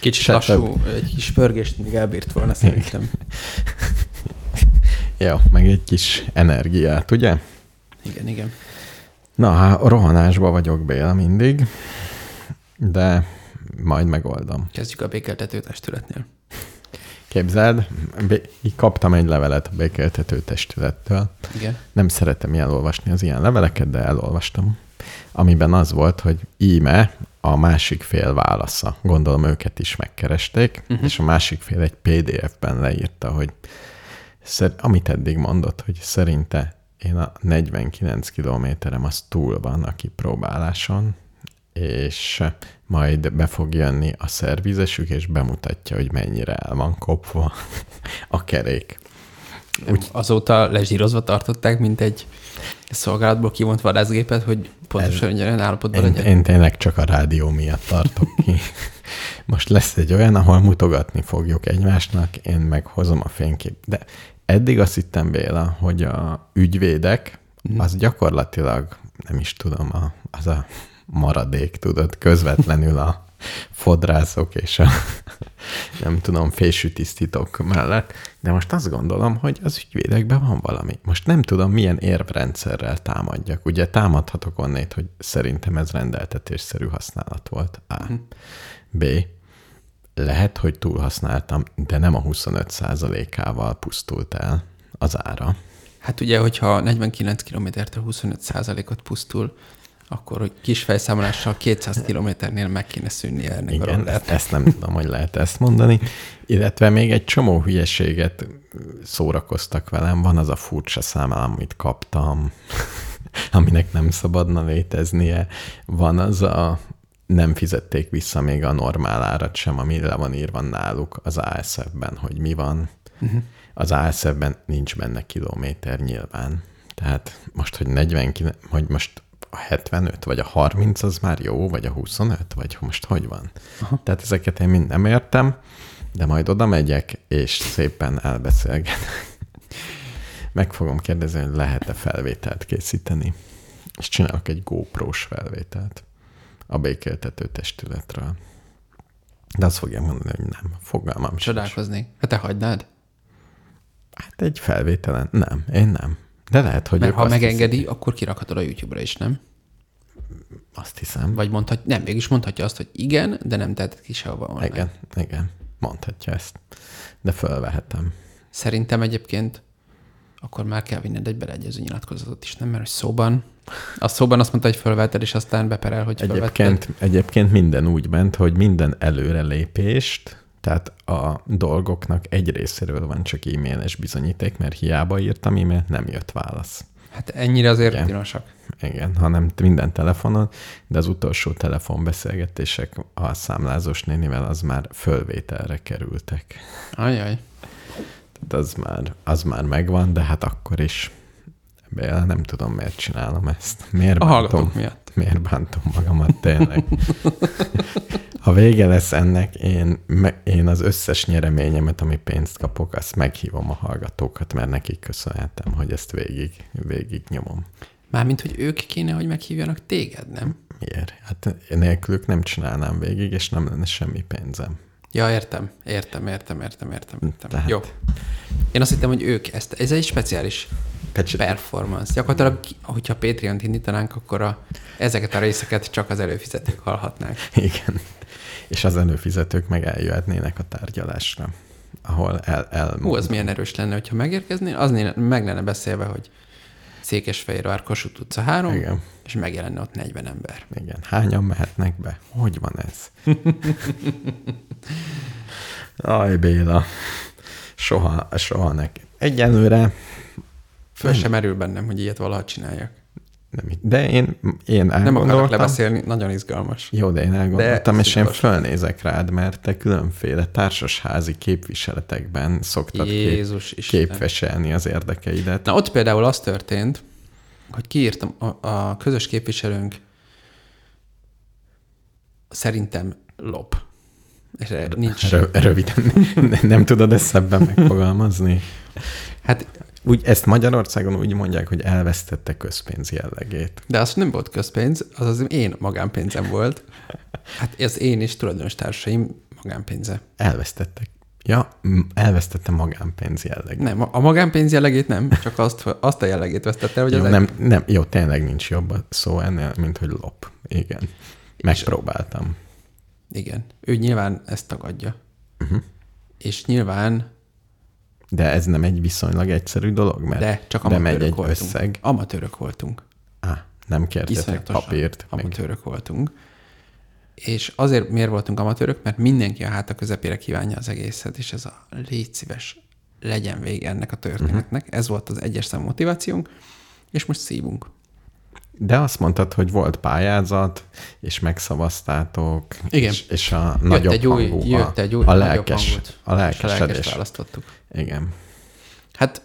Kicsit Se lassú, egy kis pörgést még elbírt volna szerintem. Jó, meg egy kis energiát, ugye? Igen, igen. Na, hát rohanásba vagyok Béla mindig, de majd megoldom. Kezdjük a békeltető testületnél. Képzeld, így kaptam egy levelet a békéltető testülettől. Igen. Nem szeretem elolvasni az ilyen leveleket, de elolvastam. Amiben az volt, hogy íme a másik fél válasza. Gondolom őket is megkeresték, uh-huh. és a másik fél egy PDF-ben leírta, hogy szer- amit eddig mondott, hogy szerinte én a 49 kilométerem az túl van a kipróbáláson, és majd be fog jönni a szervizesük, és bemutatja, hogy mennyire el van kopva a kerék. Úgy... Azóta lezsírozva tartották, mint egy szolgálatból kivont vadászgépet, hogy pontosan Ez- ugyanolyan állapotban Én, legyen. én tényleg csak a rádió miatt tartok ki. Most lesz egy olyan, ahol mutogatni fogjuk egymásnak, én meg hozom a fénykép. De eddig azt hittem, Béla, hogy a ügyvédek, Mhm. az gyakorlatilag, nem is tudom, a, az a maradék, tudod, közvetlenül a fodrászok és a nem tudom, fésűtisztítók mellett, de most azt gondolom, hogy az ügyvédekben van valami. Most nem tudom, milyen érvrendszerrel támadjak. Ugye támadhatok onnét, hogy szerintem ez rendeltetésszerű használat volt. A. B. Lehet, hogy túlhasználtam, de nem a 25%-ával pusztult el az ára. Hát ugye, hogyha 49 kilométertől 25% ot pusztul, akkor hogy kis fejszámolással 200 kilométernél meg kéne szűnnie ennek a Igen, rollernek. ezt, ezt nem tudom, hogy lehet ezt mondani. Illetve még egy csomó hülyeséget szórakoztak velem. Van az a furcsa szám, amit kaptam, aminek nem szabadna léteznie. Van az a nem fizették vissza még a normál árat sem, ami le van írva náluk az ASF-ben, hogy mi van. Uh-huh. Az ASF-ben nincs benne kilométer nyilván. Tehát most, hogy 49, hogy most a 75 vagy a 30 az már jó, vagy a 25, vagy most hogy van? Aha. Tehát ezeket én mind nem értem, de majd oda megyek, és szépen elbeszélgetek. Meg fogom kérdezni, hogy lehet-e felvételt készíteni. És csinálok egy GoPro-s felvételt a békéltető testületről. De azt fogja mondani, hogy nem. Fogalmam sincs. Csodálkoznék. Hát te hagynád? Hát egy felvételen nem, én nem. De lehet, hogy Mert ha megengedi, hiszik- akkor kirakhatod a YouTube-ra is, nem? Azt hiszem. Vagy mondhat, nem, mégis mondhatja azt, hogy igen, de nem teheted ki sehova online. Igen, igen. Mondhatja ezt. De fölvehetem. Szerintem egyébként akkor már kell vinned egy beleegyező nyilatkozatot is, nem? Mert hogy szóban, a szóban azt mondta, hogy fölvetted, és aztán beperel, hogy fölvetted. Egyébként, egyébként minden úgy ment, hogy minden előrelépést, tehát a dolgoknak egy részéről van csak e-mailes bizonyíték, mert hiába írtam e-mailt, nem jött válasz. Hát ennyire azért Igen. rutinosak. Igen, hanem minden telefonon, de az utolsó telefonbeszélgetések a számlázós nénivel az már fölvételre kerültek. Ajaj. Tehát az már, az már megvan, de hát akkor is Béla, nem tudom, miért csinálom ezt. Miért A hallgatók bántom, miatt. Miért bántom magamat tényleg. Ha vége lesz ennek, én, me, én az összes nyereményemet, ami pénzt kapok, azt meghívom a hallgatókat, mert nekik köszönhetem, hogy ezt végig, végig nyomom. Mármint, hogy ők kéne, hogy meghívjanak téged, nem? Miért? Hát nélkülük nem csinálnám végig, és nem lenne semmi pénzem. Ja, értem, értem, értem, értem, értem. értem. Tehát- Jó. Én azt hittem, hogy ők ezt, ez egy speciális Pecsit, performance. Gyakorlatilag, hogyha Patreon-t indítanánk, akkor a, ezeket a részeket csak az előfizetők hallhatnák. Igen. És az előfizetők meg eljöhetnének a tárgyalásra, ahol el, el Hú, az milyen erős lenne, hogyha megérkeznél, az né- meg lenne beszélve, hogy Székesfehérvár Kossuth utca 3, Igen. És megjelenne ott 40 ember. Igen. Hányan mehetnek be? Hogy van ez? Aj, Béla. Soha, soha neki. Egyelőre Föl sem merül bennem, hogy ilyet valaha csináljak. nem, de én, én Nem akarok lebeszélni, nagyon izgalmas. Jó, de én elgondoltam, De és én fölnézek rád, mert te különféle társasházi képviseletekben szoktad kép, Jézus Isten. képviselni az érdekeidet. Na ott például az történt, hogy kiírtam, a, a közös képviselőnk szerintem lop. És nincs. Rö- röviden, ne- nem tudod ezt szebben megfogalmazni? Hát, Úgy, ezt Magyarországon úgy mondják, hogy elvesztette közpénz jellegét. de az nem volt közpénz, az az én magánpénzem volt. Hát ez én és tulajdonos társaim magánpénze. Elvesztettek. Ja, elvesztette magánpénz jelleg. Nem, a magánpénz jellegét nem, csak azt, azt a jellegét vesztette, hogy Jó, az nem, nem, jó, tényleg nincs jobb a szó ennél, mint hogy lop. Igen. Megpróbáltam. Igen. Ő nyilván ezt tagadja. Uh-huh. És nyilván, De ez nem egy viszonylag egyszerű dolog, mert de csak de megy egy voltunk. összeg. Amatőrök voltunk. Á, nem kértetek papírt. Meg. amatőrök voltunk. És azért miért voltunk amatőrök? Mert mindenki a háta közepére kívánja az egészet, és ez a légy szíves, legyen vége ennek a történetnek. Uh-huh. Ez volt az egyes szám motivációnk, és most szívunk. De azt mondtad, hogy volt pályázat, és megszavaztátok, Igen. És, és a nagyobb jött egy új, hangú, jött egy új a, nagyobb lelkes, hangot, a és a lelkesedés. választottuk. Igen. Hát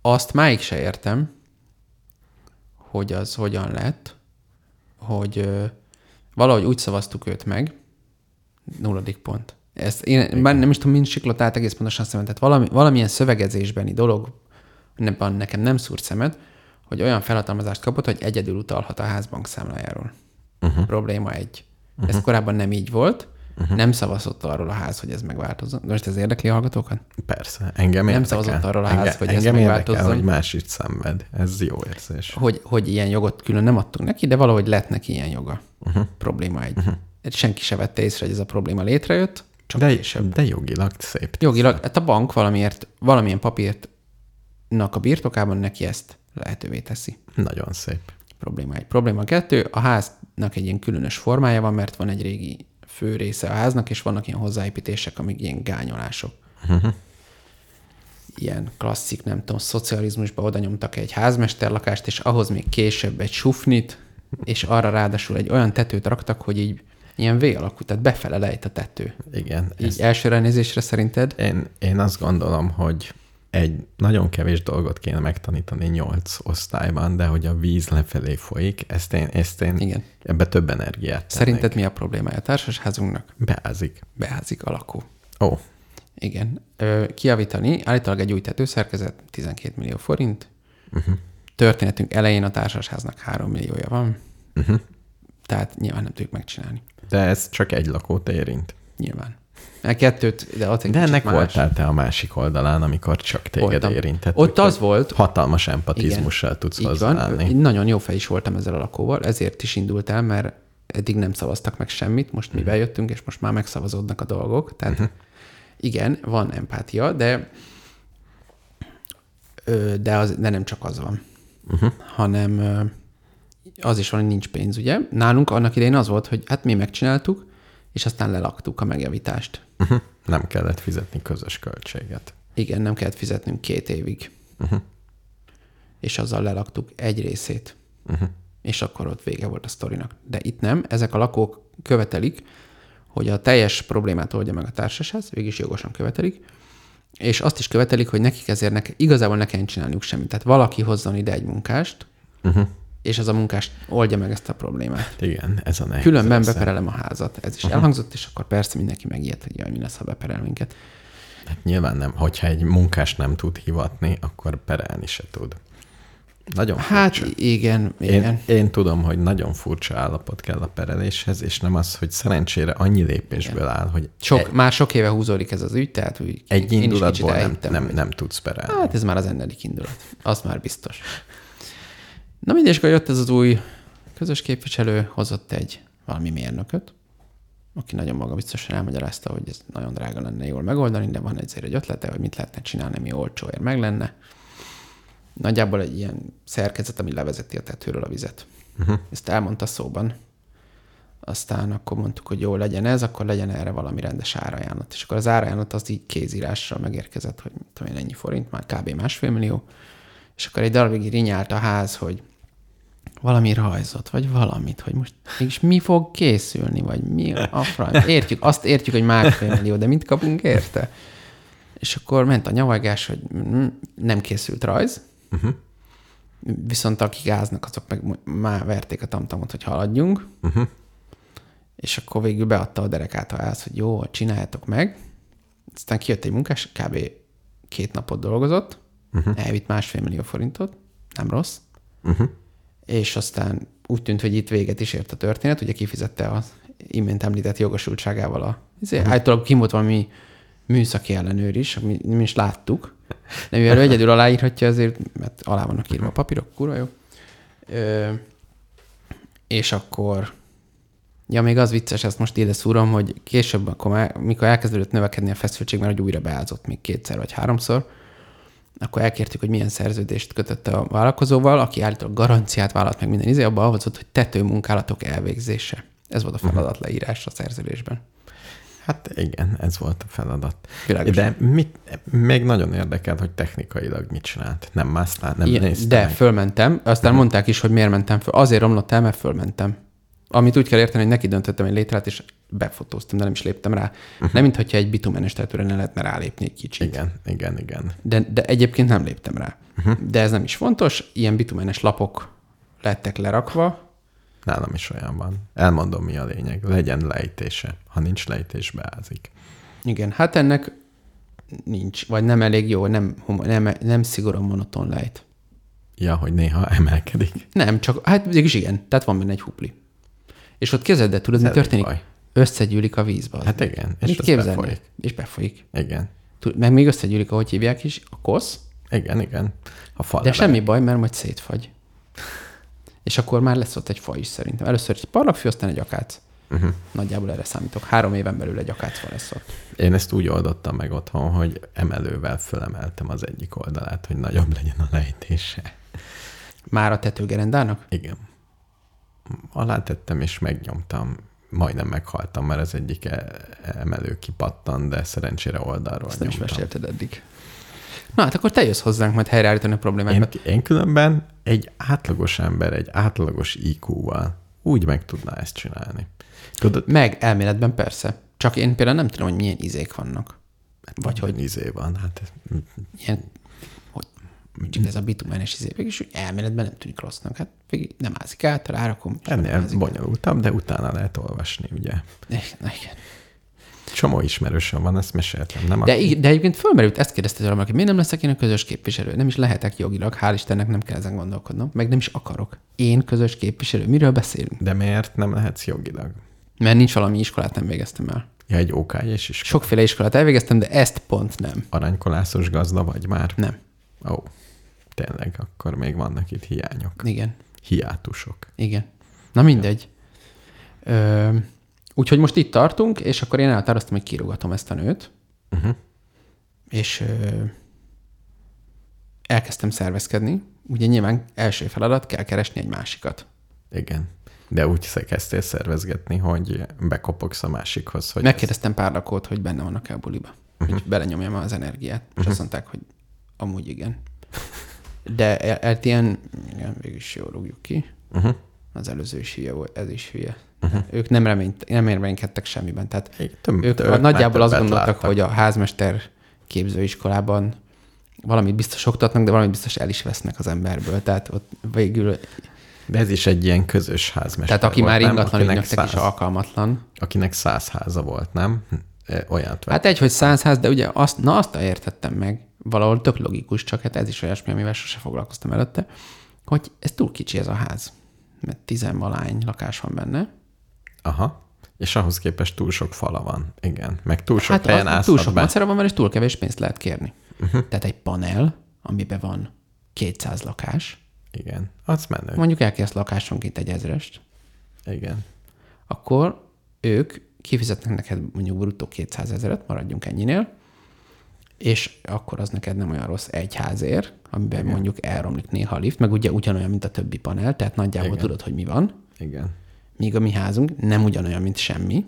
azt máig se értem, hogy az hogyan lett, hogy valahogy úgy szavaztuk őt meg, nulladik pont. Ezt én már nem is tudom, mind siklott át egész pontosan szemet. Tehát valami, valamilyen szövegezésbeni dolog nem, nekem nem szúrt szemet, hogy olyan felhatalmazást kapott, hogy egyedül utalhat a ház bankszámlájáról. Uh-huh. Probléma egy. Uh-huh. Ez korábban nem így volt, uh-huh. nem szavazott arról a ház, hogy ez megváltozzon. Most ez érdekli a hallgatókat? Persze, engem Nem érdekel. szavazott arról a ház, Enge, hogy ez engem érdekel, megváltozzon. hogy más is szenved. Ez jó érzés. hogy, hogy ilyen jogot külön nem adtunk neki, de valahogy lett neki ilyen joga. Uh-huh. Probléma egy. Uh-huh. Senki se vette észre, hogy ez a probléma létrejött, csak De, később. de jogilag szép. Jogilag, hát a bank valamiért, valamilyen papírtnak a birtokában neki ezt lehetővé teszi. Nagyon szép. Probléma egy. Probléma kettő, a háznak egy ilyen különös formája van, mert van egy régi fő része a háznak, és vannak ilyen hozzáépítések, amik ilyen gányolások. Uh-huh. Ilyen klasszik, nem tudom, szocializmusba oda nyomtak egy házmesterlakást, és ahhoz még később egy sufnit, és arra ráadásul egy olyan tetőt raktak, hogy így ilyen V alakú, tehát befele lejt a tető. Igen. Így Ez, elsőre nézésre szerinted? én, én azt gondolom, hogy egy nagyon kevés dolgot kéne megtanítani nyolc osztályban, de hogy a víz lefelé folyik, ezt én, ezt én Igen. ebbe több energiát tennék. Szerinted mi a problémája a társasházunknak? Beázik. Beházik alakú. Ó, Igen. Ö, kiavítani, állítólag egy új tetőszerkezet, 12 millió forint. Uh-huh. Történetünk elején a társasháznak 3 milliója van. uh-huh. Tehát nyilván nem tudjuk megcsinálni. de ez csak egy lakót érint. Nyilván. A kettőt, de egy De ennek más. voltál te a másik oldalán, amikor csak téged Voltam. érintett. Ott az volt, Hatalmas empatizmussal tudsz így van, hozzáállni. Én nagyon jó fej is voltam ezzel a lakóval, ezért is indult el, mert eddig nem szavaztak meg semmit, most mi bejöttünk, és most már megszavazódnak a dolgok. Tehát uh-huh. igen, van empátia, de de, az, de nem csak az van, uh-huh. hanem az is van, hogy nincs pénz, ugye? Nálunk annak idején az volt, hogy hát mi megcsináltuk, és aztán lelaktuk a megjavítást. Uh-huh. Nem kellett fizetni közös költséget. Igen, nem kellett fizetnünk két évig. Uh-huh. És azzal lelaktuk egy részét. Uh-huh. És akkor ott vége volt a sztorinak. De itt nem, ezek a lakók követelik, hogy a teljes problémát oldja meg a társasház, végig jogosan követelik, és azt is követelik, hogy nekik ezért ne, igazából ne kelljen csinálniuk semmit. Tehát valaki hozzon ide egy munkást, Uh-huh. És az a munkás oldja meg ezt a problémát. Igen, ez a nehéz. Különben beperelem a házat. Ez is uh-huh. elhangzott, és akkor persze mindenki megijed, hogy jaj, mi lesz, ha beperel minket. Hát nyilván nem. Hogyha egy munkás nem tud hivatni, akkor perelni se tud. Nagyon Hát furcsa. igen, igen. Én, én tudom, hogy nagyon furcsa állapot kell a pereléshez, és nem az, hogy szerencsére annyi lépésből Igen. áll, hogy Sok, egy, már sok éve húzódik ez az ügy, tehát úgy egy indulatból nem, nem, nem tudsz perelni. Hát ez már az ennedik indulat. Az már biztos. Na mindegy, és akkor jött ez az új közös képviselő, hozott egy valami mérnököt, aki nagyon magabiztosan elmagyarázta, hogy ez nagyon drága lenne jól megoldani, de van egyszer egy ötlete, hogy mit lehetne csinálni, ami olcsóért meg lenne. Nagyjából egy ilyen szerkezet, ami levezeti a tetőről a vizet. Uh-huh. Ezt elmondta szóban. Aztán akkor mondtuk, hogy jó legyen ez, akkor legyen erre valami rendes árajánlat. És akkor az árajánlat az így kézírással megérkezett, hogy mit tudom én, ennyi forint, már kb. másfél millió. És akkor egy darabig rinyált a ház, hogy valami rajzot, vagy valamit, hogy most mégis mi fog készülni, vagy mi a franc. Értjük, azt értjük, hogy másfél millió, de mit kapunk érte? És akkor ment a nyavajgás, hogy mm, nem készült rajz, Uh-huh. viszont akik gáznak, azok meg már verték a tamtamot, hogy haladjunk, Uh-huh. és akkor végül beadta a derekát a ház, hogy jó, csináljátok meg. Aztán kijött egy munkás, kb. két napot dolgozott, uh-huh. elvitt másfél millió forintot, nem rossz, Uh-huh. és aztán úgy tűnt, hogy itt véget is ért a történet, ugye kifizette az imént említett jogosultságával a... Ezért állítólag kim volt valami műszaki ellenőr is, ami mi is láttuk. De mivel ő egyedül aláírhatja, azért, mert alá vannak írva a papírok, kurva jó. Ö, és akkor, ja, még az vicces, ezt most ide szúrom, hogy később, akkor már, mikor elkezdődött növekedni a feszültség, mert hogy újra beázott még kétszer vagy háromszor, akkor elkértük, hogy milyen szerződést kötötte a vállalkozóval, aki állítólag garanciát vállalt meg minden izé, abban ahhoz hogy tetőmunkálatok elvégzése. Ez volt a feladatleírás a szerződésben. Hát igen, ez volt a feladat. Világos. De mit, még nagyon érdekelt, hogy technikailag mit csinált. Nem másztál, nem Igen, nézte de meg. fölmentem, aztán mondták is, hogy miért mentem föl. Azért romlott el, mert fölmentem. Amit úgy kell érteni, hogy neki döntöttem egy létrát, és befotóztam, de nem is léptem rá. Uh-huh. Nem, mintha egy bitumenes tetőre ne lehetne rálépni egy kicsit. Igen, igen, igen. De, de egyébként nem léptem rá. Uh-huh. De ez nem is fontos, ilyen bitumenes lapok lettek lerakva, Nálam is olyan van. Elmondom, mi a lényeg. Legyen lejtése. Ha nincs lejtés, beázik. Igen, hát ennek nincs, vagy nem elég jó, nem, nem, nem szigorúan monoton lejt. Ja, hogy néha emelkedik. Nem, csak, hát mégis igen, tehát van benne egy hupli. És ott kezded, de tudod, mi Ez történik? baj. Összegyűlik a vízbe. Hát igen, és Mit ez képzelni? befolyik. És befolyik. Igen. Meg még összegyűlik, ahogy hívják is, a kosz, Igen, igen. A fal de semmi baj, mert majd szétfagy. És akkor már lesz ott egy fa is szerintem. Először egy parlagfű, aztán egy akác. Uh-huh. Nagyjából erre számítok. Három éven belül egy akácfa lesz ott. Én ezt úgy oldottam meg otthon, hogy emelővel fölemeltem az egyik oldalát, hogy nagyobb legyen a lejtése. Már a tetőgerendának? Igen. Alá tettem és megnyomtam. Majdnem meghaltam, mert az egyik e- emelő kipattan, de szerencsére oldalról Ezt nem is nyomtam. mesélted eddig. Na hát akkor te jössz hozzánk majd helyreállítani a Én, problémákat. én különben egy átlagos ember, egy átlagos IQ-val úgy meg tudná ezt csinálni. Tudod, Meg elméletben persze. Csak én például nem tudom, hogy milyen izék vannak. Vagy hogy izé van, hát ilyen, mondjuk ez a bitumenes izé, és úgy elméletben nem tűnik rossznak. Hát végig nem ázik át, rárakom. és ennél bonyolultabb, de utána lehet olvasni, ugye. Na igen. Csomó ismerősöm van, ezt meséltem, nem? De, Aki- de egyébként fölmerült, ezt kérdezte tőlem, hogy miért nem leszek én a közös képviselő? Nem is lehetek jogilag, hál' Istennek nem kell ezen gondolkodnom, meg nem is akarok. Én közös képviselő, miről beszélünk? De miért nem lehetsz jogilag? Mert nincs valami iskolát, nem végeztem el. Ja, egy OK-es is. Sokféle iskolát elvégeztem, de ezt pont nem. Aranykolászos gazda vagy már? Nem. Ó, tényleg, akkor még vannak itt hiányok. Igen. Hiátusok. Igen. Na mindegy. Ö, úgyhogy most itt tartunk, és akkor én elhatároztam, hogy kirúgatom ezt a nőt, Uh-huh. és ö, elkezdtem szervezkedni. Ugye nyilván első feladat, kell keresni egy másikat. Igen. De úgy kezdtél szervezgetni, hogy bekopogsz a másikhoz, hogy Megkérdeztem pár lakót, hogy benne vannak-e a buliba. Uh-huh. Hogy belenyomjam az energiát. És uh-huh. azt mondták, hogy amúgy igen. De el- el- ilyen, igen, végül is jól rúgjuk ki. Uh-huh. Az előző is hülye volt, ez is hülye. Uh-huh. Ők nem, reményt, nem reménykedtek semmiben. Tehát Igen, több, ők nagyjából azt gondoltak, láttak. hogy a házmester képzőiskolában valamit biztos oktatnak, de valamit biztos el is vesznek az emberből. Tehát ott végül, De ez is egy ilyen közös házmester tehát aki volt, már ingatlan ügynöknek is alkalmatlan. akinek száz háza volt, nem? Olyat. Hát egy, hogy száz ház, de ugye azt, na azt értettem meg, valahol tök logikus, csak hát ez is olyasmi, amivel sose foglalkoztam előtte, hogy ez túl kicsi ez a ház. Mert tizenvalány lakás van benne. Aha. És ahhoz képest túl sok fala van. Igen. Meg túl sok Hát helyen az, túl sok macera van, mert és túl kevés pénzt lehet kérni. Uh-huh. Tehát egy panel, amiben van 200 lakás, Igen. Az menő. mondjuk elkész lakásonként egy ezrest, Igen. akkor ők kifizetnek neked mondjuk bruttó 200 ezeret, maradjunk ennyinél, és akkor az neked nem olyan rossz egy házért, amiben Igen. mondjuk elromlik néha a lift, meg ugye ugyanolyan, mint a többi panel, tehát nagyjából Igen. Tudod, hogy mi van, Igen. míg a mi házunk nem ugyanolyan, mint semmi.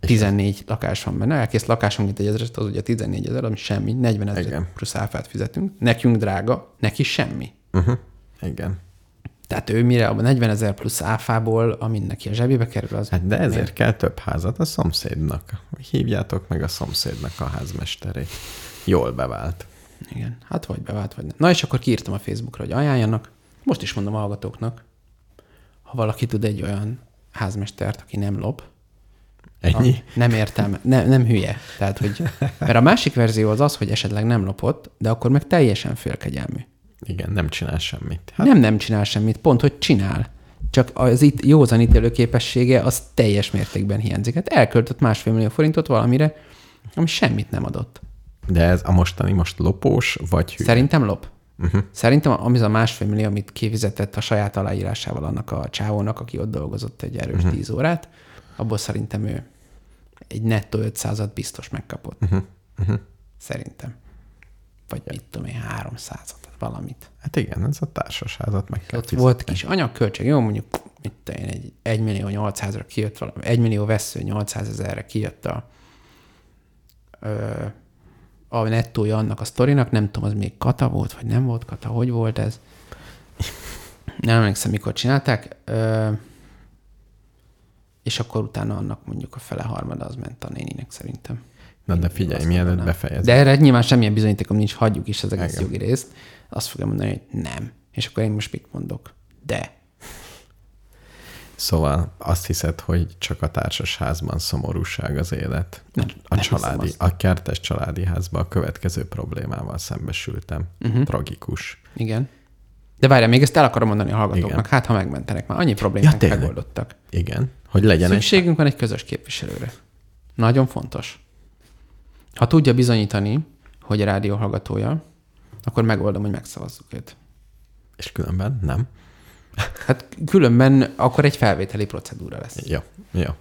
14 lakás van benne, elkész lakásonként egy ezeret, az ugye 14 ezer, ami semmi, 40 ezer plusz áfát fizetünk. Nekünk drága, neki semmi. Uh-huh. Igen. Tehát ő mire a 40 ezer plusz áfából, ami neki a zsebébe kerül, az Hát de ezért kell több házat a szomszédnak. Hívjátok meg a szomszédnak a házmesterét. Jól bevált. Igen, hát vagy bevált, vagy nem. Na és akkor kiírtam a Facebookra, hogy ajánljanak. Most is mondom a hallgatóknak, ha valaki tud egy olyan házmestert, aki nem lop, Ennyi? a, nem értelme, ne, nem hülye. Tehát, hogy, mert a másik verzió az az, hogy esetleg nem lopott, de akkor meg teljesen félkegyelmű. Igen, nem csinál semmit. Hát, nem nem csinál semmit, pont, hogy csinál. csak az itt józan ítélő képessége az teljes mértékben hiányzik. Hát elköltött másfél millió forintot valamire, ami semmit nem adott. De ez a mostani most lopós, vagy hülye? Szerintem lop. Uh-huh. Szerintem ami az a másfél millió, amit kifizetett a saját aláírásával annak a csávónak, aki ott dolgozott egy erős uh-huh. 10 órát, abból szerintem ő egy nettó 500-at biztos megkapott. Uh-huh. Uh-huh. Szerintem. Vagy mit tudom én, 300-at, valamit. Hát igen, ez a társasházat meg kell Ott fizetni. volt kis anyagköltség, jó, mondjuk tudom én, egy 1 millió 800-ra kijött valami, 1 millió vesző 800 ezerre kijött a, ö, a nettója annak a sztorinak, nem tudom, az még kata volt, vagy nem volt kata, hogy volt ez. Nem emlékszem, mikor csinálták. Ö, és akkor utána annak mondjuk a fele harmada az ment a néninek szerintem. Na de figyelj, mielőtt befejezem. De erre nyilván semmilyen bizonyítékom nincs, hagyjuk is az egész jogi részt. Azt fogja mondani, hogy nem. És akkor én most mit mondok? De. Szóval azt hiszed, hogy csak a társasházban szomorúság az élet. Nem, a nem családi, a kertes családi házban a következő problémával szembesültem. Uh-huh. Tragikus. Igen. De várjál, még ezt el akarom mondani a hallgatóknak, Igen. hát ha megmentenek, már annyi problémák tényleg. megoldottak. Igen. Hogy legyen egy... Szükségünk van egy közös képviselőre. Nagyon fontos. Ha tudja bizonyítani, hogy a rádió hallgatója, akkor megoldom, hogy megszavazzuk őt. És különben nem. Hát különben akkor egy felvételi procedúra lesz. Ja, ja.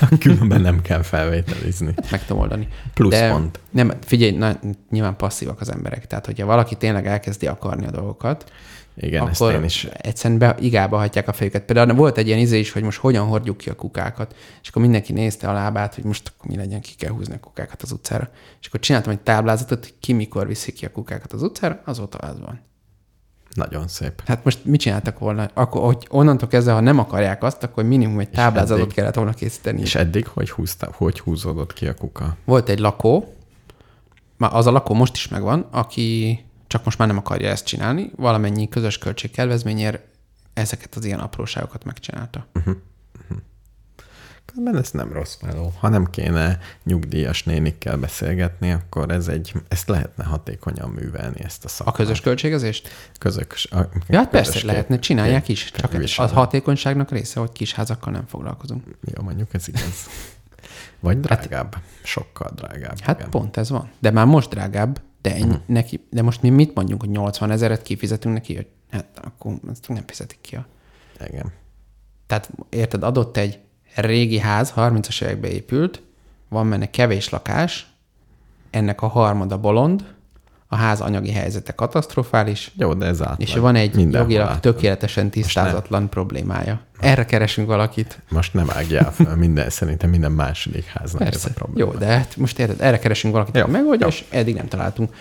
Ja, különben nem kell felvételizni. Meg tudom oldani. Plusz De pont. Nem, figyelj, na, nyilván passzívak az emberek. Tehát, hogyha valaki tényleg elkezdi akarni a dolgokat, Igen, ezt akkor én is. egyszerűen be, igába hagyják a fejüket. Például volt egy ilyen izé is, hogy most hogyan hordjuk ki a kukákat, és akkor mindenki nézte a lábát, hogy most akkor mi legyen, ki kell húzni a kukákat az utcára. És akkor csináltam egy táblázatot, hogy ki mikor viszi ki a kukákat az utcára, azóta az van. Nagyon szép. Hát most mit csináltak volna? Akkor, hogy onnantól kezdve, ha nem akarják azt, akkor minimum egy táblázatot eddig- kellett volna készíteni. És eddig hogy, húzta, hogy húzódott ki a kuka? Volt egy lakó, már az a lakó most is megvan, aki csak most már nem akarja ezt csinálni, valamennyi közös költségkedvezményért ezeket az ilyen apróságokat megcsinálta. Közben ez nem rossz meló. Ha nem kéne nyugdíjas nénikkel beszélgetni, akkor ez egy, ezt lehetne hatékonyan művelni, ezt a A szakmát. közös költségezést? Közös, a, Ja, hát persze, közös lehetne, kép- csinálják is. Csak képviselő. a hatékonyságnak része, hogy kis házakkal nem foglalkozunk. Jó, mondjuk ez igaz. Vagy drágább. Sokkal drágább. Hát igen. pont ez van. De már most drágább, de, ennyi, neki, de most mi mit mondjunk, hogy 80 ezeret kifizetünk neki, hogy hát akkor ezt nem fizetik ki. A... Igen. Tehát érted, adott egy régi ház, 30-as évekbe épült, van benne kevés lakás, ennek a harmada bolond, a ház anyagi helyzete katasztrofális, Jó, de ez átlag. és van egy Mindenhol jogilag átlag. tökéletesen tisztázatlan problémája. Erre keresünk valakit. Most nem ágjál fel, minden, szerintem minden második háznak ez Persze. a probléma. Jó, de hát most érted, erre keresünk valakit, Jó, megoldja, és eddig nem találtunk.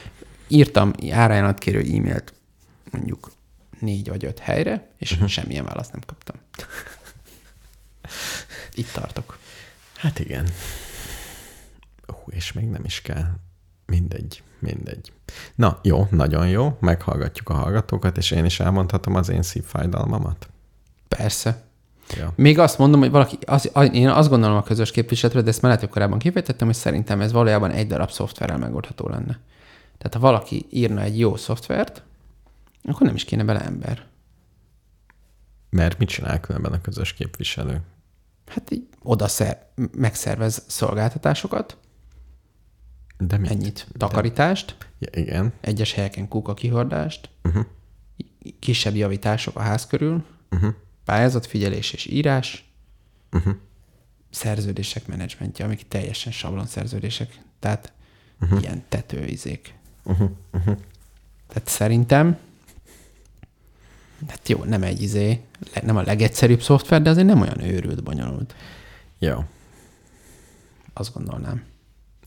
Írtam árajánlatkérő e-mailt mondjuk négy vagy öt helyre, és uh-huh. semmilyen választ nem kaptam. Itt tartok. Hát igen. Hú, és még nem is kell. Mindegy, mindegy. Na, jó, nagyon jó, meghallgatjuk a hallgatókat, és én is elmondhatom az én szívfájdalmamat. Persze. Ja. Még azt mondom, hogy valaki, az, az, én azt gondolom a közös képviseletről, de ezt már lehet, korábban kifejtettem, hogy szerintem ez valójában egy darab szoftverrel megoldható lenne. Tehát ha valaki írna egy jó szoftvert, akkor nem is kéne bele ember. Mert mit csinál különben a közös képviselő? Hát így oda szer, megszervez szolgáltatásokat, De mit? ennyit. Takarítást, Ja, igen. egyes helyeken kuka kihordást, uh-huh. kisebb javítások a ház körül, uh-huh. pályázatfigyelés és írás, uh-huh. szerződések menedzsmentje, amik teljesen sablon szerződések, tehát uh-huh. ilyen tetőizék. Uh-huh. Uh-huh. Tehát szerintem, hát jó, nem egy izé, nem a legegyszerűbb szoftver, de azért nem olyan őrült, bonyolult. Jó. Azt gondolnám.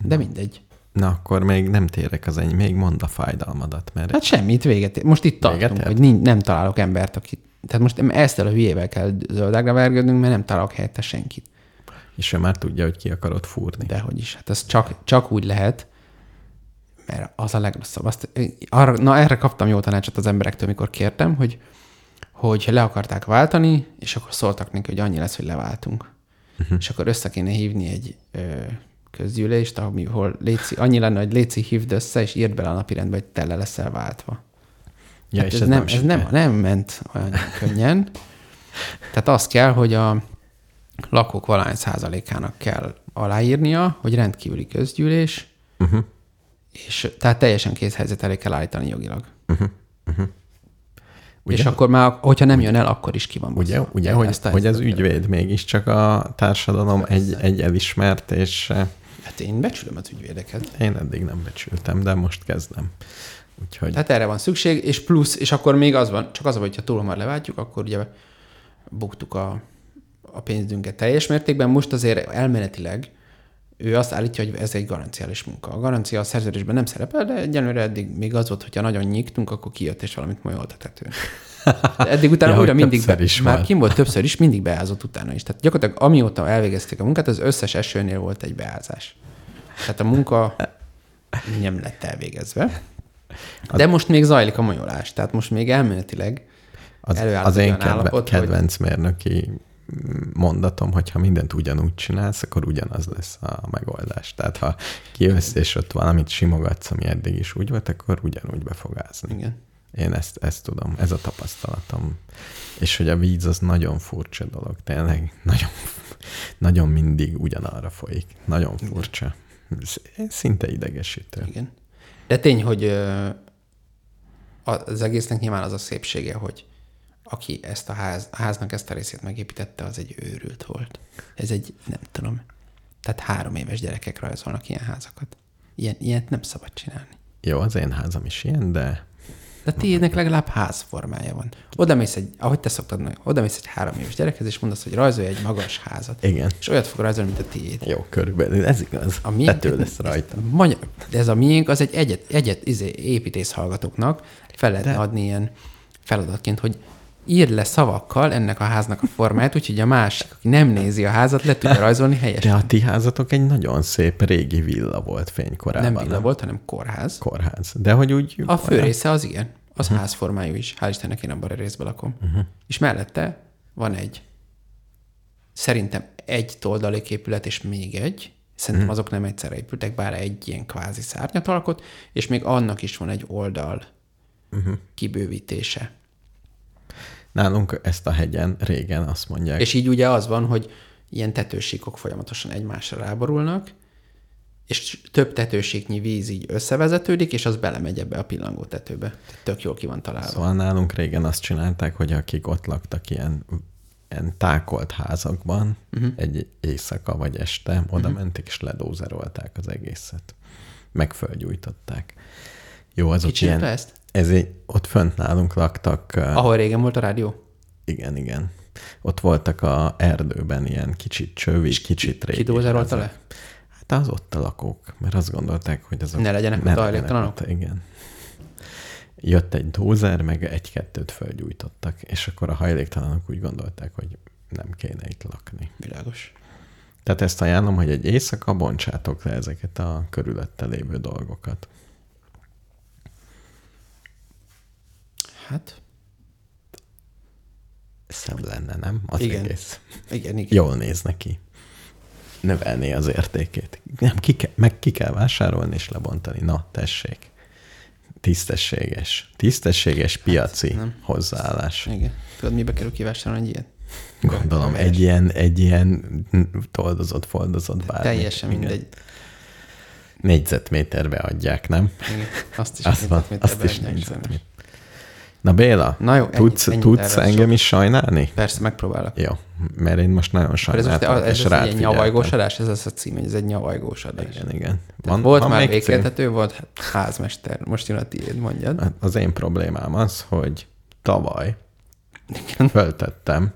De mindegy. Na, akkor még nem térek az ennyi, még mondd a fájdalmadat, mert Hát semmit, véget. ér. Most itt tartunk, hogy nincs, nem találok embert, aki... Tehát most ezt a hülyével kell zöldágra vergődnünk, mert nem találok helyette senkit. és ő már tudja, hogy ki akarod fúrni. Dehogy is. Hát ez csak, csak úgy lehet, mert az a legrosszabb. Azt, arra, na erre kaptam jó tanácsot az emberektől, mikor kértem, hogy, hogy le akarták váltani, és akkor szóltak neki, hogy annyi lesz, hogy leváltunk. Uh-huh. És akkor össze kéne hívni egy ö, közgyűlést, ahol Léci, annyi lenne, hogy Léci hívd össze, és írd bele a napirendbe, hogy tele leszel váltva. Ja, Hát ez, nem, ez nem, nem ment olyan könnyen. Tehát azt kell, hogy a lakók valány százalékának kell aláírnia, hogy rendkívüli közgyűlés, uh-huh. és tehát teljesen kész helyzet elé kell állítani jogilag. Uh-huh. Uh-huh. Ugye? És akkor már, hogyha nem jön el, akkor is ki van Ugye, ugye hogy, hogy az ügyvéd mégiscsak a társadalom egy, egy elismert, és... Hát én becsülöm az ügyvédeket. Én eddig nem becsültem, de most kezdem. Úgyhogy... Tehát erre van szükség, és plusz, és akkor még az van, csak az, hogy ha túl már leváltjuk, akkor ugye buktuk a, a pénzünket teljes mértékben. Most azért elméletileg ő azt állítja, hogy ez egy garanciális munka. A garancia a szerződésben nem szerepel, de egyenlőre eddig még az volt, hogyha nagyon nyíktunk, akkor kijött és valamit molyolta a Eddig utána ja, újra mindig, be, is már kim volt többször is, mindig beázott utána is. Tehát gyakorlatilag amióta elvégezték a munkát, az összes esőnél volt egy beázás. Tehát a munka nem lett elvégezve. De most még zajlik a molyolás, tehát most még elméletileg az, az én kedve, állapot, kedvenc hogy... mérnöki mondatom, hogy ha mindent ugyanúgy csinálsz, akkor ugyanaz lesz a megoldás. Tehát ha kijössz és ott valamit simogatsz, ami eddig is úgy volt, akkor ugyanúgy be fog ázni. Igen. Én ezt, ezt tudom, ez a tapasztalatom. És hogy a víz az nagyon furcsa dolog, tényleg nagyon, nagyon mindig ugyanarra folyik. Nagyon furcsa. Szinte idegesítő. Igen. De tény, hogy az egésznek nyilván az a szépsége, hogy aki ezt a, ház, a háznak ezt a részét megépítette, az egy őrült volt. Ez egy, nem tudom, tehát három éves gyerekek rajzolnak ilyen házakat. Ilyen, ilyet nem szabad csinálni. Jó, az én házam is ilyen, de de tiédnek legalább házformája van. Oda mész egy, ahogy te szoktad, oda mész egy három éves gyerekhez, és mondasz, hogy rajzolj egy magas házat. Igen. És olyat fog rajzolni, mint a tiéd. Jó, körülbelül. Ez igaz. A miénk, Tető lesz rajta. Magyar, de ez a miénk, az egy egyet, egyet izé, építész hallgatóknak fel lehetne de... adni ilyen feladatként, hogy írd le szavakkal ennek a háznak a formáját, úgyhogy a másik, aki nem nézi a házat, le tudja rajzolni helyesen. De a ti házatok egy nagyon szép régi villa volt fénykorában. Nem villa nem? volt, hanem kórház. Kórház. De hogy úgy... A fő olyan... része az igen. Az uh-huh. házformájú is. Hál' Istennek én abban a részben lakom. Uh-huh. És mellette van egy, szerintem egy toldaléképület és még egy, Szerintem uh-huh. azok nem egyszerre épültek, bár egy ilyen kvázi szárnyat alkot, és még annak is van egy oldal uh-huh. kibővítése. Nálunk ezt a hegyen régen azt mondják. És így ugye az van, hogy ilyen tetősíkok folyamatosan egymásra ráborulnak, és több tetőséknyi víz így összevezetődik, és az belemegy ebbe a pillangó tetőbe. Tök jól ki van találva. Szóval nálunk régen azt csinálták, hogy akik ott laktak ilyen, ilyen tákolt házakban, uh-huh. egy éjszaka vagy este oda uh-huh. mentek, és ledózerolták az egészet. Megfölgyújtották. Jó, az ott ilyen... ezt? Ez egy, ott fönt nálunk laktak. Ahol régen volt a rádió? Igen, igen. Ott voltak a erdőben ilyen kicsit csövi, kicsit régi. Kidózerolta le? Hát az ott a lakók, mert azt gondolták, hogy azok... Ne legyenek ne hajléktalanok? Igen. Jött egy dózer, meg egy-kettőt fölgyújtottak, és akkor a hajléktalanok úgy gondolták, hogy nem kéne itt lakni. Világos. Tehát ezt ajánlom, hogy egy éjszaka bontsátok le ezeket a körülötte lévő dolgokat. Hát... Szem lenne, nem? Az igen. egész. Igen, igen. Jól néz neki növelni az értékét. Nem, ki kell, meg ki kell vásárolni és lebontani. Na, tessék. Tisztességes. Tisztességes hát, piaci nem. hozzáállás. Igen. Tudod, mibe kerül kivásárolni egy ilyet? Gondolom, egy ilyen, egy ilyen toldozott, foldozott bármi. Teljesen igen. mindegy. Négyzetméterbe adják, nem? Igen, azt is azt négyzetméterbe azt is négyzetméter. Na Béla, Na jó, tudsz, ennyi, tudsz engem is sajnálni? Persze, megpróbálok. Jó, mert én most nagyon sajnáltam. Ez, ez, ez egy nyavajgós adás? Ez az a cím, hogy ez egy nyavajgós adás. Igen, igen. Van, volt van már végkeltető, volt házmester. Most jön a tiéd, mondjad. Hát az én problémám az, hogy tavaly igen. föltettem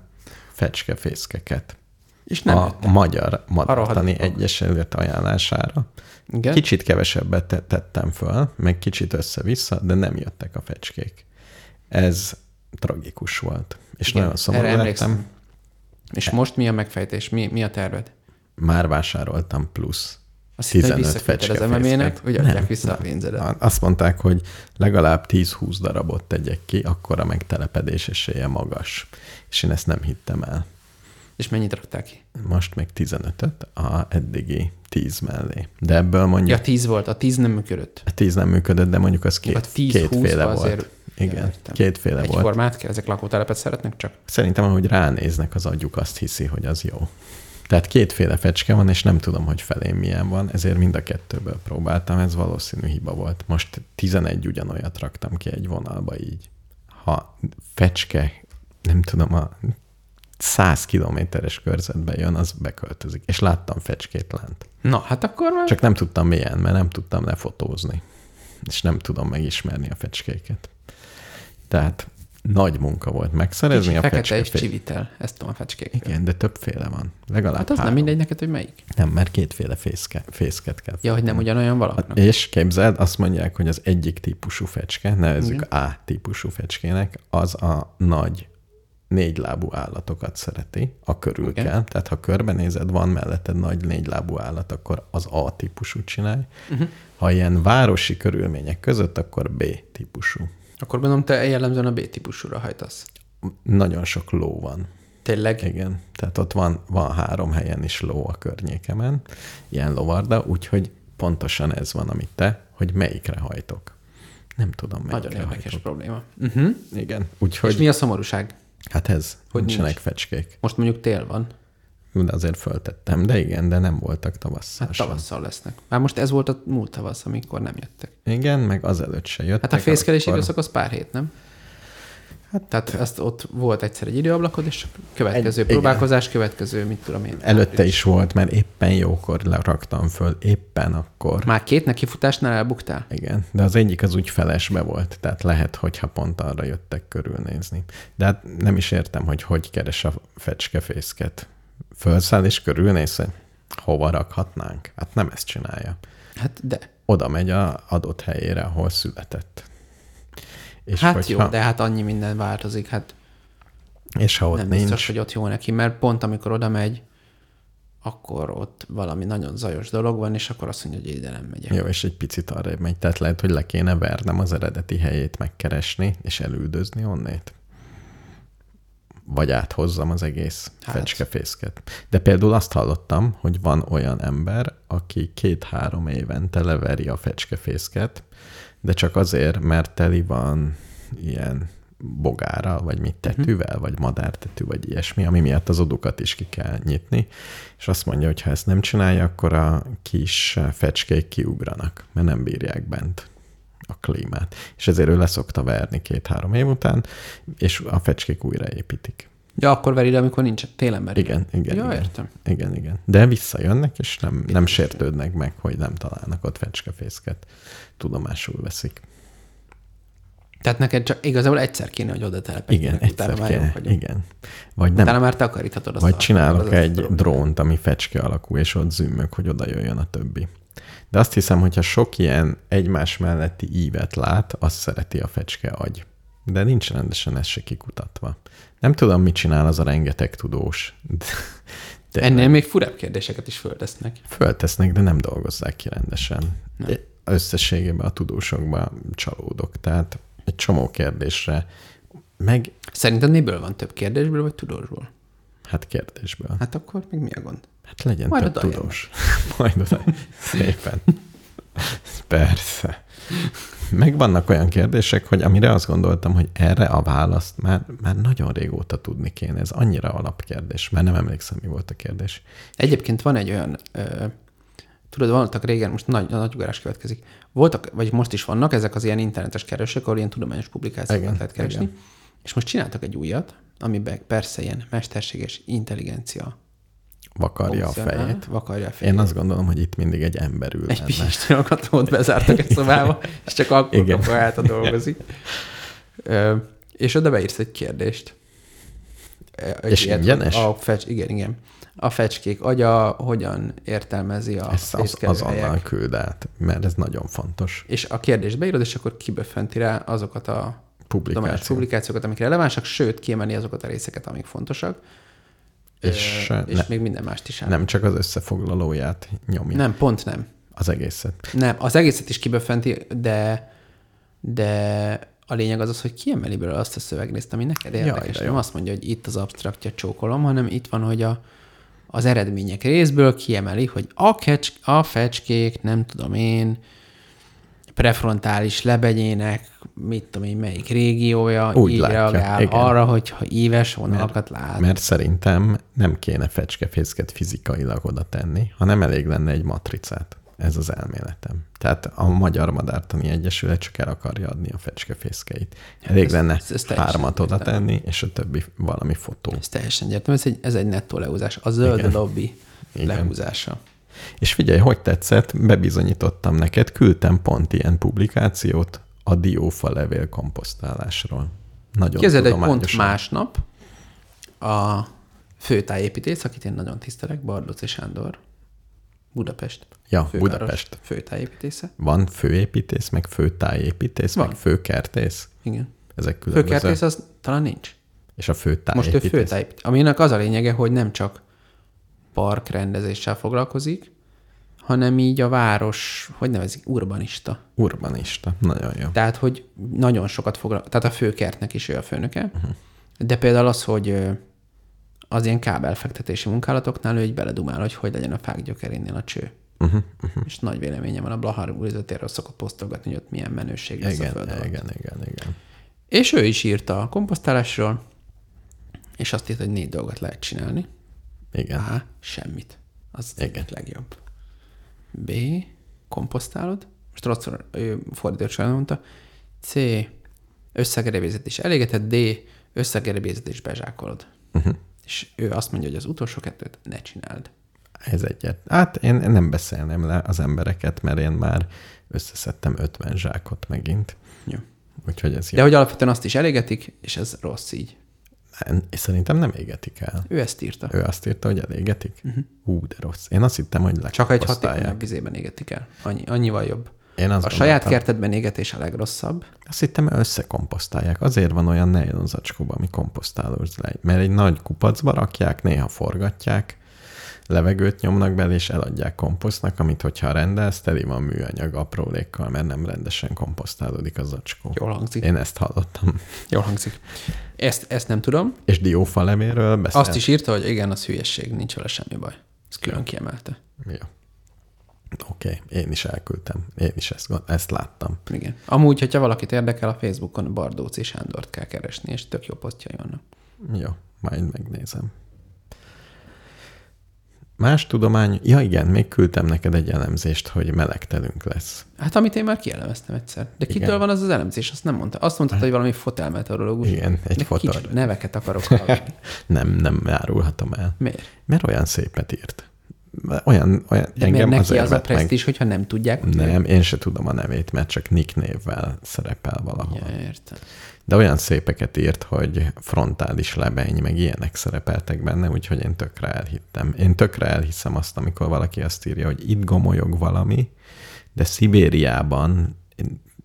fecskefészkeket és nem a jöttem. Magyar Madaratani Egyesület ajánlására. Igen? Kicsit kevesebbet tettem föl, meg kicsit össze-vissza, de nem jöttek a fecskék. Ez tragikus volt. És Igen, nagyon szomorú lettem. És e- most mi a megfejtés? Mi, mi a terved? Már vásároltam plusz azt 15 fecske az MMA-nek, hogy adják vissza a pénzedet? Azt mondták, hogy legalább 10-20 darabot tegyek ki, akkor a megtelepedés esélye magas. És én ezt nem hittem el. És mennyit rakták ki? Most még 15-öt a eddigi 10 mellé. De ebből mondjuk... Ja, 10 volt, a 10 nem működött. A 10 nem működött, de mondjuk az két, ja, 10, kétféle volt. Azért Igen, Értem. kétféle volt. Egyformát kell, ezek lakótelepet szeretnek csak? Szerintem, ahogy ránéznek, az agyuk azt hiszi, hogy az jó. Tehát kétféle fecske van, és nem tudom, hogy felém milyen van, ezért mind a kettőből próbáltam, ez valószínű hiba volt. Most 11 ugyanolyat raktam ki egy vonalba így. Ha fecske, nem tudom, a 100 kilométeres körzetbe jön, az beköltözik. És láttam fecskét lent. Na, hát akkor már... Csak nem tudtam milyen, mert nem tudtam lefotózni. És nem tudom megismerni a fecskéket. Tehát nagy munka volt megszerezni Kicsi a fekete és fecskefét. csivitel, ezt tudom a fecskék. Igen, de többféle van. Legalább Hát az nem három. mindegy neked, hogy melyik. Nem, mert kétféle fészke, fészket kell. Ja, hogy nem ugyanolyan valaknak. És képzeld, azt mondják, hogy az egyik típusú fecske, nevezzük Igen. A típusú fecskének, az a nagy négylábú állatokat szereti, a körül Igen. kell. Tehát ha körbenézed, van melletted nagy négylábú állat, akkor az A típusú csinálj. Uh-huh. Ha ilyen városi körülmények között, akkor B típusú. Akkor gondolom, te jellemzően a B-típusúra hajtasz. Nagyon sok ló van. Tényleg? Igen, tehát ott van, van három helyen is ló a környékemen, ilyen lovarda, úgyhogy pontosan ez van, amit te, hogy melyikre hajtok. Nem tudom, melyikre Nagyon érdekes hajtok. probléma. Uh-huh. Igen, És úgyhogy mi a szomorúság? hát ez, hogy nincsenek nincs? fecskék. Most mondjuk tél van. De azért föltettem, de igen, de nem voltak tavasszal Hát sem. tavasszal lesznek. Már most ez volt a múlt tavasz, amikor nem jöttek. Igen, meg azelőtt se jöttek. Hát a fészkelési akkor- időszak az pár hét, nem? Hát, Tehát ezt ott volt egyszer egy időablakod, és következő Egy- próbálkozás, következő, mit tudom én. Előtte április. is volt, mert éppen jókor leraktam föl, éppen akkor. Már két nekifutásnál elbuktál? Igen, de az egyik az úgy felesbe volt, tehát lehet, hogyha pont arra jöttek körülnézni. De hát nem is értem, hogy hogy keres a fecskefészket. Fölszáll és körülnéz, hogy hova rakhatnánk? Hát nem ezt csinálja. Hát de. Oda megy a adott helyére, ahol született. És hát hogyha, jó, de hát annyi minden változik, hát És ha ott nem nincs, biztos, hogy ott jó neki, mert pont amikor oda megy, akkor ott valami nagyon zajos dolog van, és akkor azt mondja, hogy ide nem megyek. Jó, és egy picit arra megy. Tehát lehet, hogy le kéne vernem az eredeti helyét megkeresni, és elüldözni onnét. Vagy áthozzam az egész Hát. fecskefészket. De például azt hallottam, hogy van olyan ember, aki két-három évente leveri a fecskefészket, de csak azért, mert teli van ilyen bogára, vagy mit tetűvel, vagy madártetű, vagy ilyesmi, ami miatt az odukat is ki kell nyitni, és azt mondja, hogy ha ezt nem csinálja, akkor a kis fecskék kiugranak, mert nem bírják bent a klímát. És ezért ő leszokta verni két-három év után, és a fecskék újraépítik. Ja, akkor veri, amikor nincs, télen veri. Igen, igen, Ja, igen. értem. Igen, igen. De visszajönnek, és nem, nem sértődnek meg, hogy nem találnak ott fecskefészket. Tudomásul veszik. Tehát neked csak igazából egyszer kéne, hogy oda telepedjenek, Igen, utána egyszer jók kell. vagyunk. Igen. Vagy nem, Utána már takaríthatod azt vagy a- csinálok az egy drónt, ami fecske alakú, és ott zümmög, hogy oda jöjjön a többi. De azt hiszem, hogyha sok ilyen egymás melletti ívet lát, azt szereti a fecske agy. De nincs rendesen ez se kikutatva. Nem tudom, mit csinál az a rengeteg tudós. De, de Ennél még furább kérdéseket is földesznek. Föltesznek, de nem dolgozzák ki rendesen. Nem. Nem. Összességében a tudósokban csalódok. Tehát egy csomó kérdésre, meg Szerinted miből van több kérdésből, vagy tudósból? hát kérdésből. Hát akkor még mi a gond? Hát legyen Majd több tudós. Majd oda. Szépen. Persze. Meg vannak olyan kérdések, hogy amire azt gondoltam, hogy erre a választ már, már nagyon régóta tudni kéne. Ez annyira alapkérdés, mert nem emlékszem, mi volt a kérdés. Egyébként van egy olyan, ö, tudod, voltak régen, most nagy, nagy ugrás következik, voltak, vagy most is vannak ezek az ilyen internetes keresők, ahol ilyen tudományos publikációkat Igen, lehet keresni, igen. és most csináltak egy újat, amiben persze ilyen mesterséges intelligencia Vakarja a fejét. Vakarja a fejét. Én azt gondolom, hogy itt mindig egy ember ül Egy piszistolkatót bezártak egy szobába, és csak akkor Igen. kapcsolálta dolgozik. Ö, és oda beírsz egy kérdést. Egy És ingyenes? A fecs, igen, igen. A fecskék agya hogyan értelmezi a Ezt az, azonnal küld át, mert ez nagyon fontos. És a kérdést beírod, és akkor kiböffenti rá azokat a Publikáció. publikációkat, amik relevánsak, sőt, kiemeli azokat a részeket, amik fontosak. És, Ö, és ne- még minden mást is áll. Nem csak az összefoglalóját nyomja, nem, pont nem. az egészet. Nem, az egészet is kiböffenti, de, de a lényeg az az, hogy kiemeli belőle azt a szövegrészt, ami neked Jaj, érdekes. de nem azt mondja, hogy itt az absztraktja csókolom, hanem itt van, hogy a, az eredmények részből kiemeli, hogy a, kecs, a fecskék, nem tudom én, prefrontális lebegyének, mit tudom én, melyik régiója Úgy így látja, reagál igen. arra, hogyha íves vonalakat lát. Mert szerintem nem kéne fecskefészket fizikailag oda tenni, hanem elég lenne egy matricát. Ez az elméletem. Tehát a Magyar Madártani Egyesület csak el akarja adni a fecskefészkeit. Elég ez- lenne ez- ez hármat oda tenni, és a többi valami fotó. Ez teljesen egyértelmű, ez egy, ez egy nettó lehúzás. A zöld Igen. lobby Igen. lehúzása. És figyelj, hogy tetszett, bebizonyítottam neked, küldtem pont ilyen publikációt a diófa levél komposztálásról. Nagyon Képzeld, egy pont másnap a főtájépítész, akit én nagyon tisztelek, Bardoci Sándor, Budapest. Ja, főváros Budapest. Főtájépítésze. Van főépítész, meg főtájépítész, Van. meg főkertész. Igen. Ezek különböző. Főkertész az talán nincs. És a főtájépítész. Most ő főtájépítész. Aminek az a lényege, hogy nem csak parkrendezéssel foglalkozik, hanem így a város, hogy nevezik, urbanista. Urbanista. Nagyon jó. Tehát, hogy nagyon sokat foglalkozik, tehát a főkertnek is ő a főnöke, uh-huh. de például az, hogy az ilyen kábelfektetési munkálatoknál ő így beledumál, hogy hogy legyen a fák gyökerénél a cső. Uh-huh, uh-huh. És nagy véleményem van, a Blahar úrizatéről szokott posztolgatni, hogy ott milyen menőség lesz a Igen, föld alatt. igen, igen, igen. És ő is írta a komposztálásról, és azt írta, hogy négy dolgot lehet csinálni. Igen. A. Semmit. Az Igen. legjobb. B. Komposztálod. Most rosszul fordított során mondta. C. Összegerebézet is elégetett. D. Összegerebézet is bezsákolod. Uh-huh. És ő azt mondja, hogy az utolsó kettőt ne csináld. Ez egyet. Hát én nem beszélném le az embereket, mert én már összeszedtem 50 zsákot megint. Jó. Úgyhogy ez De jó. hogy alapvetően azt is elégetik, és ez rossz így. És szerintem nem égetik el. Ő ezt írta. Ő azt írta, hogy elégetik? Uh-huh. Hú, de rossz. Én azt hittem, hogy Csak egy hatékonyabb vizében égetik el. Annyi, annyival jobb. Én azt A saját kertedben égetés a legrosszabb. Azt hittem, összekomposztálják. Azért van olyan nylon zacskóban, ami komposztálódsz le. Mert egy nagy kupacba rakják, néha forgatják, levegőt nyomnak bele, és eladják komposztnak, amit hogyha rendelsz, teli van műanyag aprólékkal, mert nem rendesen komposztálódik a zacskó. Jól hangzik. Én ezt hallottam. Jól hangzik. Ezt, ezt nem tudom. És diófa levéről beszél. Azt is írta, hogy igen, az hülyesség, nincs vele semmi baj. Ez külön kiemelte. Jó. Oké, okay. én is elküldtem. Én is ezt, ezt láttam. Igen. Amúgy, hogyha valakit érdekel, a Facebookon Bardóci Sándort kell keresni, és tök jó posztjai vannak. Jó, majd megnézem. Más tudomány... Ja igen, még küldtem neked egy elemzést, hogy melegtelünk lesz. Hát amit én már kielemeztem egyszer. De kitől Igen. van az az elemzés? Azt nem mondta. Azt mondta, hogy valami fotelmeteorológus. Igen, egy De fotel. kicsi neveket akarok hallani. Nem, nem árulhatom el. Miért? Mert olyan szépet írt. Olyan, olyan De engem miért neki az a vett meg. hogyha nem tudják? Nem, én se tudom a nevét, mert csak Nick névvel szerepel valahol. Ja, értem. De olyan szépeket írt, hogy frontális lebeny, meg ilyenek szerepeltek benne, úgyhogy én tökre elhittem. Én tökre elhiszem azt, amikor valaki azt írja, hogy itt gomolyog valami, de Szibériában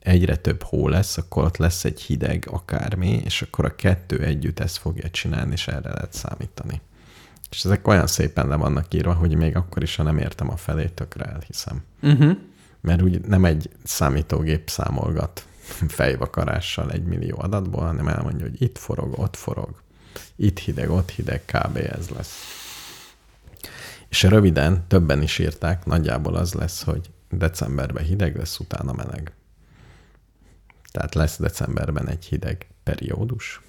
egyre több hó lesz, akkor ott lesz egy hideg akármi, és akkor a kettő együtt ezt fogja csinálni, és erre lehet számítani. És ezek olyan szépen le vannak írva, hogy még akkor is, ha nem értem a felét, tökre elhiszem. Uh-huh. Mert úgy nem egy számítógép számolgat fejvakarással egy millió adatból, hanem elmondja, hogy itt forog, ott forog, itt hideg, ott hideg, kb. ez lesz. És röviden, többen is írták, nagyjából az lesz, hogy decemberben hideg lesz, utána meleg. Tehát lesz decemberben egy hideg periódus.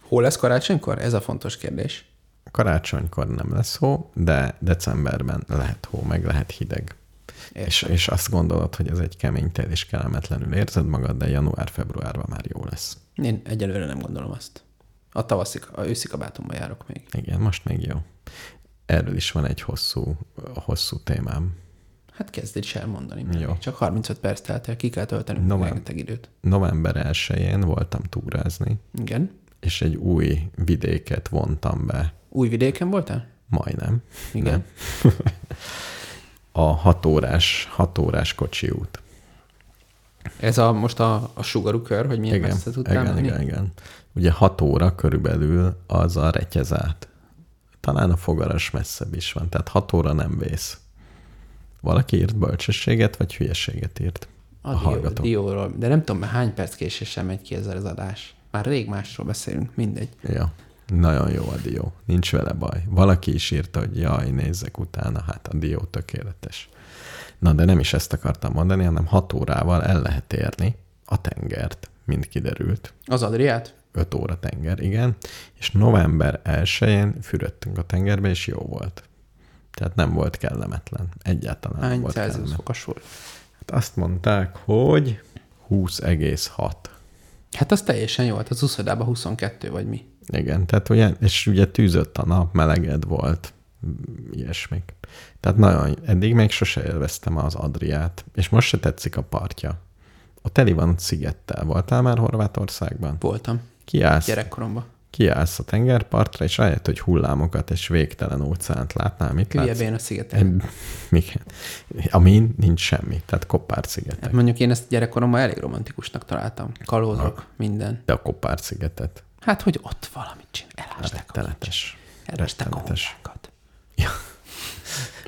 Hol lesz karácsonykor? Ez a fontos kérdés. Karácsonykor nem lesz hó, de decemberben lehet hó, meg lehet hideg. És, és azt gondolod, hogy ez egy kemény tél, és kellemetlenül érzed magad, de január-februárban már jó lesz. Én egyelőre nem gondolom azt. A tavaszik, a őszi kabátomban járok még. Igen, most még jó. Erről is van egy hosszú, hosszú témám. Hát kezd is elmondani. Jó. Csak 35 perc telt el, ki kell töltenünk No, no, már. rengeteg időt. November 1-én voltam túrázni, Igen. és egy új vidéket vontam be, Új vidéken voltál? majdnem. Igen. Nem. A hatórás, hatórás kocsi út. Ez a, most a, a sugarú kör, hogy milyen Igen, messze tudtál igen, menni? igen, igen. Ugye hat óra körülbelül az a retyezát. Talán a fogaras messzebb is van, tehát hat óra nem vész. Valaki írt bölcsességet, vagy hülyeséget írt? A, A hallgató. dióról. De nem tudom, hány perc késéssel megy ki ez az adás. Már rég másról beszélünk, mindegy. Ja, nagyon jó a dió. Nincs vele baj. Valaki is írta, hogy jaj, nézzek utána, hát a dió tökéletes. Na, de nem is ezt akartam mondani, hanem hat órával el lehet érni a tengert, mint kiderült. Az Adriát? 5 óra tenger, igen. És november 1-én fürödtünk a tengerbe, és jó volt. Tehát nem volt kellemetlen. Egyáltalán nem Hány volt Celsius kellemetlen. fokos volt? Hát azt mondták, hogy 20,6. Hát az teljesen jó, hát az úszodában 22 vagy mi. Igen, tehát ugye, és ugye tűzött a nap, meleged volt, ilyesmik. Tehát nagyon, eddig még sose élveztem az Adriát, és most se tetszik a partja. A teli van szigettel. Voltál már Horvátországban? Voltam Kiállsz, gyerekkoromban. kiállsz a tengerpartra, és rájött, hogy hullámokat és végtelen óceánt látnál. Mit látsz? Hülyebén a szigeten. Igen. Amin nincs semmi, tehát Koppár-szigetek. Hát mondjuk én ezt gyerekkoromban elég romantikusnak találtam. Kalózok, minden. De a Koppár-szigetet. Hát, hogy ott valamit csinál. Elásták a Rettenetes. Elásták a hónákat.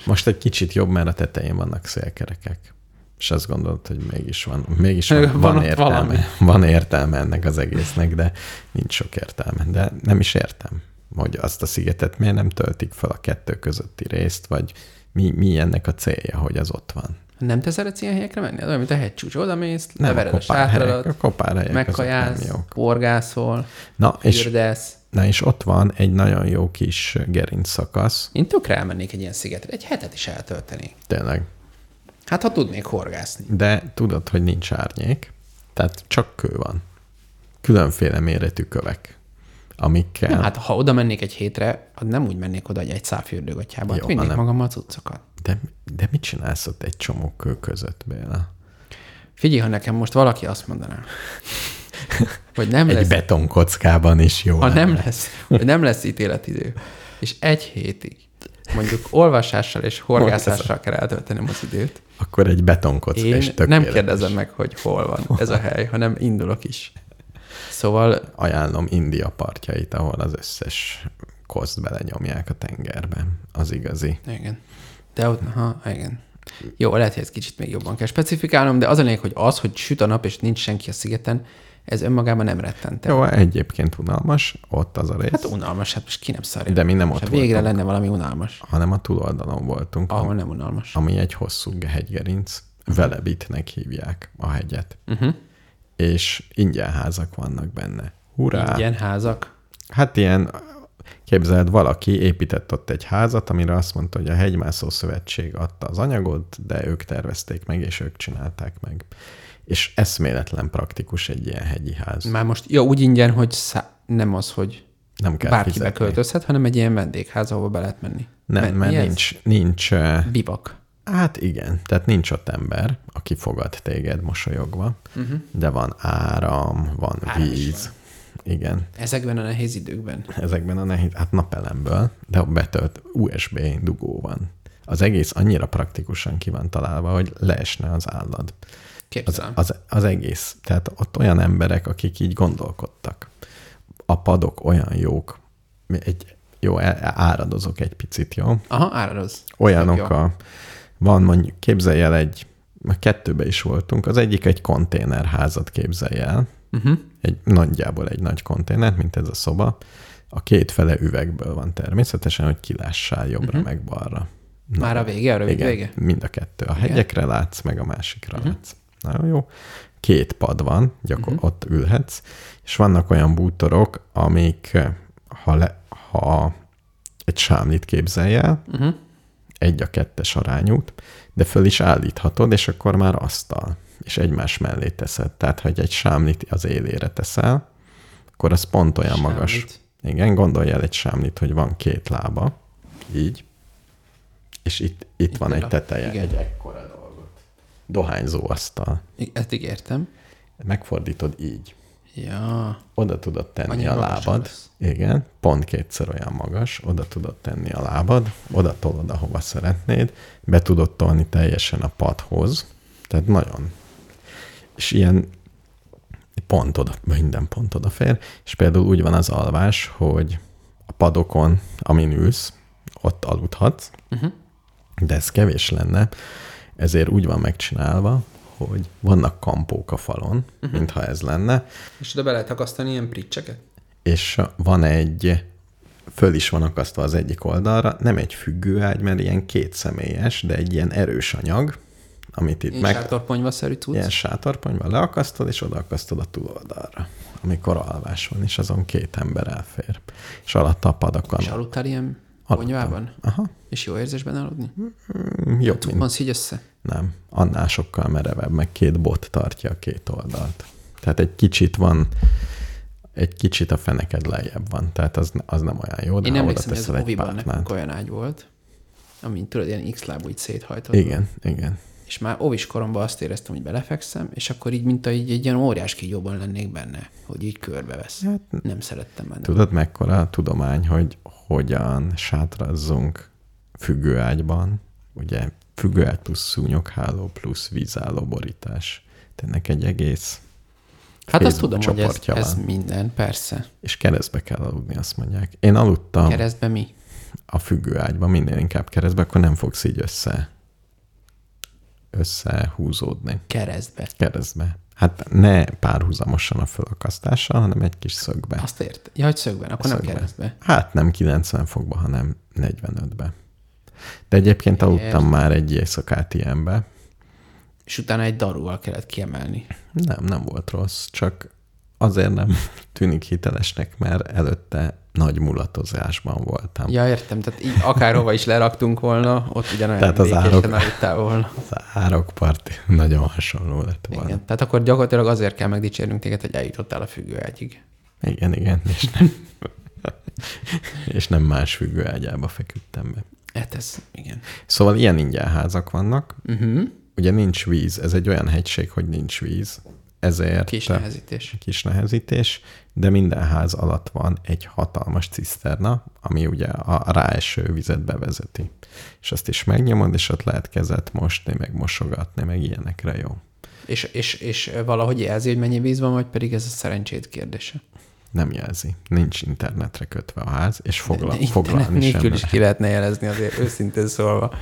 Most egy kicsit jobb, mert a tetején vannak szélkerekek. És azt gondolod, hogy mégis van, mégis van, Van van, értelme. valami. Van értelme ennek az egésznek, de nincs sok értelme. De nem is értem, hogy azt a szigetet miért nem töltik fel a kettő közötti részt, vagy mi, mi ennek a célja, hogy az ott van. Nem te szeretsz ilyen helyekre menni? Az olyan, mint a hegycsúcs. Oda mész, Nem, a levered a kopárhelyek, a sátradat, kopárhelyek azok nem megkajász, horgászol, Na, és, fürdesz. na, és ott van egy nagyon jó kis gerinc szakasz, Én tökre elmennék egy ilyen szigetre. Egy hetet is eltöltenék. tényleg. Hát, ha tudnék horgászni. De tudod, hogy nincs árnyék, tehát csak kő van. Különféle méretű kövek, amikkel... Nem, hát ha oda mennék egy hétre, nem úgy mennék oda, hogy egy szálfürdőgatyába. Hát vinnék magammal cuccokat. De, de mit csinálsz ott egy csomó kő között, Béla? Figyelj, ha nekem most valaki azt mondaná, hogy nem Egy lesz, betonkockában is jó ha lenne. nem lesz, hogy nem lesz ítéletidő, és egy hétig mondjuk olvasással és horgászással kell eltöltenem az időt, Akkor egy betonkocka én is nem kérdezem meg, hogy hol van ez a hely, hanem indulok is. Szóval Ajánlom India partjait, ahol az összes koszt belenyomják a tengerbe. Az igazi. Igen. De ott, ha, igen. Jó, lehet, hogy ez kicsit még jobban kell specifikálnom, de az a lényeg, hogy az, hogy süt a nap és nincs senki a szigeten, ez önmagában nem rettente. Jó, egyébként unalmas, ott az a rész, Hát unalmas, hát most ki nem szarja. de mi nem ott végre voltunk, lenne valami unalmas, hanem a túloldalon voltunk, ahol nem unalmas. ami egy hosszú hegygerinc, Velebitnek hívják a hegyet. Uh-huh. És ingyen házak vannak benne. Hurrá! Ingyen házak. Hát ilyen, képzeld, valaki épített ott egy házat, amire azt mondta, hogy a Hegymászó Szövetség adta az anyagot, de ők tervezték meg, és ők csinálták meg. És eszméletlen praktikus egy ilyen hegyi ház. Már most, ja, úgy ingyen, hogy szá- nem az, hogy Nem kell bárki fizetni. beköltözhet, hanem egy ilyen vendégház, ahova be lehet menni. Nem, mert ez? nincs, nincs, Bivak. hát igen, tehát nincs ott ember, aki fogad téged mosolyogva, uh-huh. de van áram, van. Áram víz. Igen, Ezekben a nehéz időkben. ezekben a nehéz, hát napelemből, de betölt USB dugó van. Az egész annyira praktikusan ki van találva, hogy leesne az állad. Az, Képzelem. az, az egész. Tehát ott olyan emberek, akik így gondolkodtak. A padok olyan jók. Egy, jó, áradozok egy picit, jó? Aha, áradoz. Olyanok Jó. a... Van mondjuk, képzelj el egy, a kettőbe is voltunk, az egyik egy konténerházat képzelj el, Uh-huh. Egy nagyjából egy nagy konténer, mint ez a szoba. A két fele üvegből van természetesen, hogy kilássál jobbra uh-huh. meg balra. Na, Már a vége, a rövid igen, vége? mind a kettő. A hegyekre látsz, meg a másikra uh-huh. látsz. Nagyon jó. Két pad van, gyakor- uh-huh. ott ülhetsz, és vannak olyan bútorok, amik, ha, le, ha egy sámlit képzelj el, Uh-huh. egy a kettes arányút, de föl is állíthatod, és akkor már asztal, és egymás mellé teszed. Tehát, hogy egy sámlit az élére teszel, akkor az pont olyan Sámlit. magas. Igen, gondolj el egy sámlit, hogy van két lába, így, és itt, itt, itt van egy a- teteje, igen. egy ekkora dolgot. Dohányzó asztal. Ezt ígértem. Megfordítod így. Ja. Oda tudod tenni Annyira a lábad. lesz. Igen, pont kétszer olyan magas, oda tudod tenni a lábad, oda tolod, ahova szeretnéd, be tudod tolni teljesen a padhoz, tehát nagyon. És ilyen pont oda, minden pont odafér, és például úgy van az alvás, hogy a padokon, amin ülsz, ott aludhatsz, Uh-huh. de ez kevés lenne, ezért úgy van megcsinálva, hogy vannak kampók a falon, uh-huh. mintha ez lenne, És oda be lehet akasztani ilyen pricseket? és van egy, föl is van akasztva az egyik oldalra, nem egy függőágy, mert ilyen két személyes, de egy ilyen erős anyag, amit itt Én meg... sátorponyva-szerű cucc. Ilyen sátorponyva leakasztod, és odaakasztod a túloldalra, amikor alvás van, és azon két ember elfér. És alatta a padakon. És aludtál ilyen Aludtam. ponyvában? Aha. És jó érzésben aludni? Mm, Jobb, mint Van így össze? nem. Annál sokkal merevebb, meg két bot tartja a két oldalt. Tehát egy kicsit van, egy kicsit a feneked lejjebb van, tehát az, az nem olyan jó, de Én emlékszem, hogy az oviban párnát. nekünk olyan ágy volt, amin tudod, ilyen x-lábú így széthajtott. Igen, igen. És már ovis koromban azt éreztem, hogy belefekszem, és akkor így, mint a, így egy ilyen óriás kígyóban lennék benne, hogy így körbevesz. Hát, Nem szerettem benne. Tudod, mekkora a tudomány, hogy hogyan sátrazzunk függőágyban, ugye függőágy plusz szúnyogháló plusz vízálló borítás. Tehát ennek egy egész Hát azt Facebook tudom, hogy ez, csoportja ez van. minden, persze. És keresztbe kell aludni, azt mondják. Én aludtam Keresztbe mi? a függőágyban, minél inkább keresztbe, akkor nem fogsz így össze összehúzódni Keresztbe. keresztbe. Hát ne párhuzamosan a fölakasztással, hanem egy kis szögbe. Azt ért. Ja, hogy szögben, akkor nem Szögben. keresztbe. Hát nem 90 fokba, hanem 45-be. De egyébként aludtam Értem. már egy éjszakát ilyenbe. És utána egy darúval kellett kiemelni. Nem, nem volt rossz, csak azért nem tűnik hitelesnek, mert előtte nagy mulatozásban voltam. Ja, értem, tehát így akárhova is leraktunk volna, ott ugyanolyan Tehát az árok- aludtál volna. Az árokparti nagyon hasonló lett volna. Igen. Tehát akkor gyakorlatilag azért kell megdicsérnünk téged, hogy eljutottál a függőágyig. Igen, igen, és nem, és nem más függőágyába feküdtem be. Hát ez, igen. Szóval ilyen ingyenházak vannak. Uh-huh. Ugye nincs víz, ez egy olyan hegység, hogy nincs víz, ezért Kis nehezítés. kis nehezítés, de minden ház alatt van egy hatalmas ciszterna, ami ugye a ráeső vizet bevezeti. És azt is megnyomod, és ott lehet kezet mosni, meg mosogatni, meg ilyenekre jó. És, és, és valahogy jelzi, hogy mennyi víz van, vagy pedig ez a szerencsét kérdése. Nem jelzi. Nincs internetre kötve a ház, és fogla, De foglalni sem nélkül is ki lehetne jelezni azért őszintén szólva.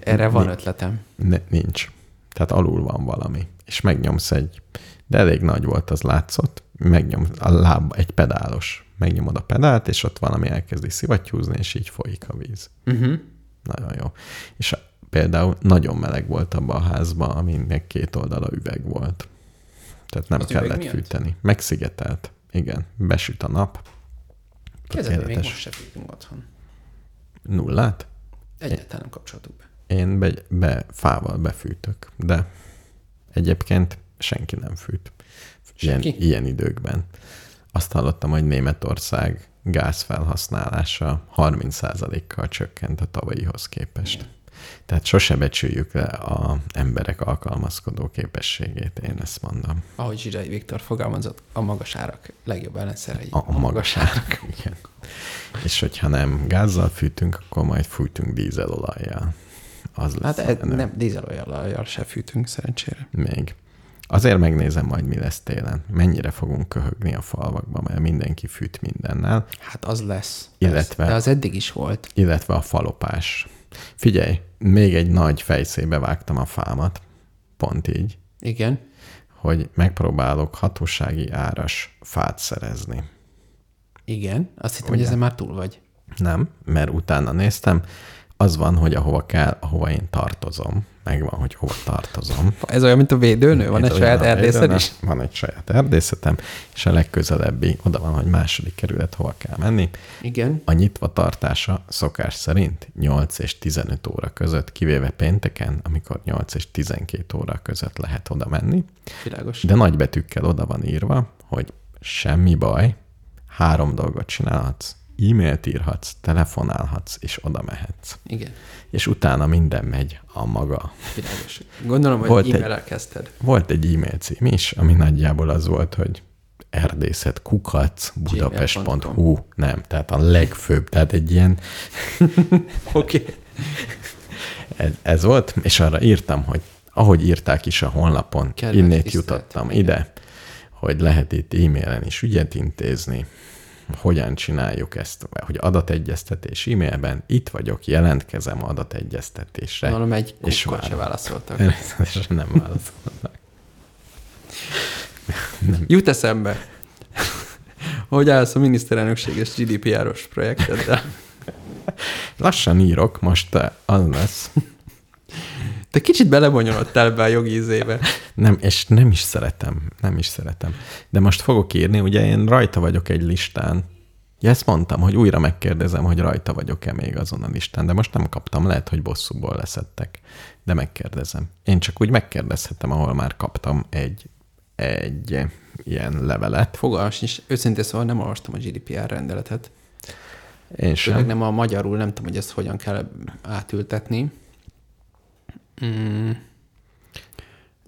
Erre van ötletem. Ne, nincs. Tehát alul van valami. És megnyomsz egy, de elég nagy volt, az látszott, megnyom a láb, egy pedálos. Megnyomod a pedált, és ott valami elkezdi szivattyúzni, és így folyik a víz. Uh-huh. Nagyon jó. És a, például nagyon meleg volt abban a házban, aminek két oldala üveg volt. Tehát nem Az kellett fűteni. Megszigetelt. Igen. Besüt a nap. Kezdetben még most se fűtünk otthon. Nullát? Egyáltalán nem kapcsoltuk be. Én be, be fával befűtök, de egyébként senki nem fűt. Ilyen, Senki? ilyen időkben. Azt hallottam, hogy Németország gázfelhasználása 30%-kal csökkent a tavalyihoz képest. Tehát sose becsüljük le a emberek alkalmazkodó képességét, én ezt mondom. Ahogy Zsirai Viktor fogalmazott, a magas árak legjobb ellenszerei. A, a magas árak. Igen. És hogyha nem gázzal fűtünk, akkor majd fűtünk dízelolajjal. Az lesz Hát e- nem, dízelolajjal se fűtünk szerencsére. Még. Azért megnézem majd, mi lesz télen. Mennyire fogunk köhögni a falvakba, mert mindenki fűt mindennel, Hát az lesz. Illetve- De az eddig is volt. illetve a falopás. Figyelj, még egy nagy fejszébe vágtam a fámat, pont így, Igen. hogy megpróbálok hatósági áras fát szerezni. Igen. Azt hittem, Ugye? hogy ezen már túl vagy. Nem, mert utána néztem, az van, hogy ahova kell, ahova én tartozom, megvan, hogy hova tartozom. Ez olyan, mint a védőnő? Van Ez egy saját védőnő, is? Van egy saját erdészetem, és a legközelebbi oda van, hogy második kerület hova kell menni. Igen. A nyitva tartása szokás szerint 8 és 15 óra között, kivéve pénteken, amikor 8 és 12 óra között lehet oda menni. Világos. De nagy betűkkel oda van írva, hogy semmi baj, három dolgot csinálhatsz. E-mailt írhatsz, telefonálhatsz, és oda mehetsz. Igen. És utána minden megy a maga. Világos. Gondolom, hogy Volt egy- e-mail-el kezdted. Volt egy e-mail cím is, ami nagyjából az volt, hogy erdészet kukac budapest.hu, nem, tehát a legfőbb, tehát egy ilyen, Oké. Okay. ez, ez volt, és arra írtam, hogy ahogy írták is a honlapon, Kedves innét tisztelt, jutottam ide, hogy lehet itt e-mailen is ügyet intézni, hogyan csináljuk ezt, hogy adategyeztetés e-mailben, itt vagyok, jelentkezem adategyeztetésre. Gondolom, egy És se válaszoltak. Természetesen nem válaszolnak. Jut eszembe, hogy állsz a miniszterelnökséges GDPR-os projekteddel. Lassan írok, most eh, az lesz. Te kicsit belebonyolodtál ebbe a jogi ízébe. Nem, és nem is szeretem, nem is szeretem. De most fogok írni, ugye én rajta vagyok egy listán. Ja, ezt mondtam, hogy újra megkérdezem, hogy rajta vagyok-e még azon a listán, de most nem kaptam, lehet, hogy bosszúból leszettek. De megkérdezem. Én csak úgy megkérdezhetem, ahol már kaptam egy, egy ilyen levelet. Fogalmas is. Őszintén szóval nem olvastam a GDPR rendeletet. Én Főleg sem. nem a magyarul, nem tudom, hogy ezt hogyan kell átültetni. Mm.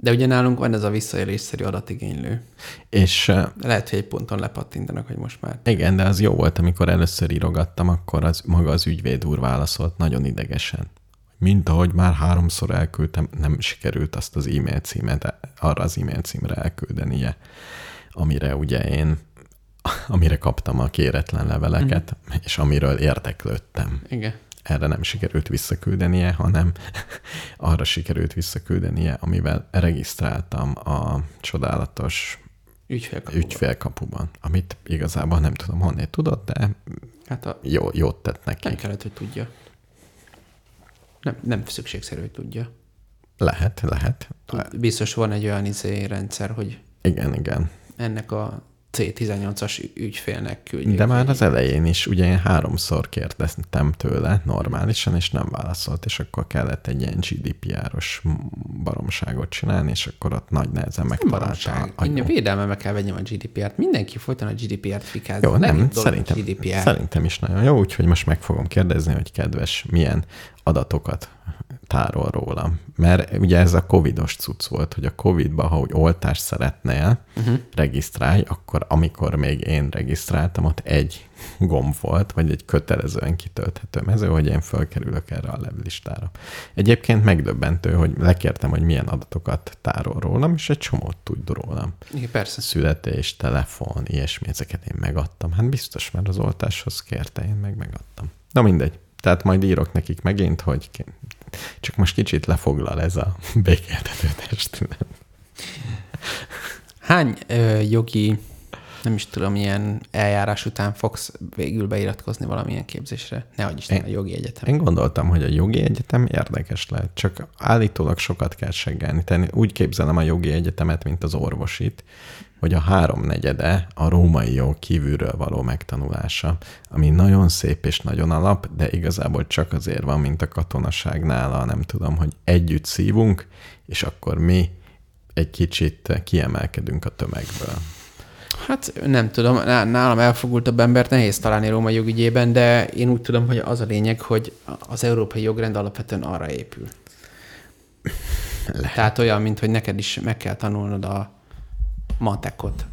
De ugye nálunk van ez a visszaélésszerű adatigénylő. És eh, Lehet, hogy egy ponton lepattintanak, hogy most már. igen, de az jó volt, amikor először írogattam, akkor az maga az ügyvéd úr válaszolt nagyon idegesen. Mint ahogy már háromszor elküldtem, nem sikerült azt az e-mail címet arra az e-mail címre elküldenie, amire ugye én, amire kaptam a kéretlen leveleket, mm. és amiről érdeklődtem. Igen. Erre nem sikerült visszaküldenie, hanem arra sikerült visszaküldenie, amivel regisztráltam a csodálatos Ügyfélkapu. ügyfélkapuban, amit igazából nem tudom honnét tudott, de Hát a, jó, jót tett neki. nem kellett, hogy tudja. Nem, nem szükségszerű, hogy tudja. Lehet, lehet. Biztos van egy olyan izé rendszer, hogy Igen, igen. ennek a C18-as ügyfélnek küldjék. De már az elején is, ugye én háromszor kérdeztem tőle normálisan, és nem válaszolt, és akkor kellett egy ilyen GDPR-os baromságot csinálni, és akkor ott nagy nehezen Nem megtalálta. Én védelmembe kell vegyem a GDPR-t. Mindenki folyton a GDPR-t fikáz. Jó, nem, a szerintem, GDPR. szerintem is nagyon jó, úgyhogy most meg fogom kérdezni, hogy kedves, milyen adatokat tárol rólam. Mert ugye ez a covidos cucc volt, hogy a covidban, ha úgy oltást szeretnél, uh-huh. regisztrálj, akkor amikor még én regisztráltam, ott egy gomb volt, vagy egy kötelezően kitölthető mező, hogy én fölkerülök erre a listára. Egyébként megdöbbentő, hogy lekértem, hogy milyen adatokat tárol rólam, és egy csomót tud rólam Igen, persze. születés, telefon, ilyesmi, ezeket én megadtam. Hát biztos, mert az oltáshoz kérte, én meg megadtam. Na mindegy. Tehát majd írok nekik megint, hogy csak most kicsit lefoglal ez a békéltető testület. Hány ö, jogi, nem is tudom, ilyen eljárás után fogsz végül beiratkozni valamilyen képzésre? Ne adj Isten, Én- a jogi egyetem. Én gondoltam, hogy a jogi egyetem érdekes lehet, csak állítólag sokat kell seggelni. Tehát úgy képzelem a jogi egyetemet, mint az orvosit, hogy a háromnegyede a római jog kívülről való megtanulása, ami nagyon szép és nagyon alap, de igazából csak azért van, mint a katonaságnál, a nem tudom, hogy együtt szívunk, és akkor mi egy kicsit kiemelkedünk a tömegből. Hát nem tudom, ná- nálam elfogultabb embert nehéz találni Róma jogügyében, de én úgy tudom, hogy az a lényeg, hogy az európai jogrend alapvetően arra épül. Lehet. Tehát olyan, mint hogy neked is meg kell tanulnod a matekot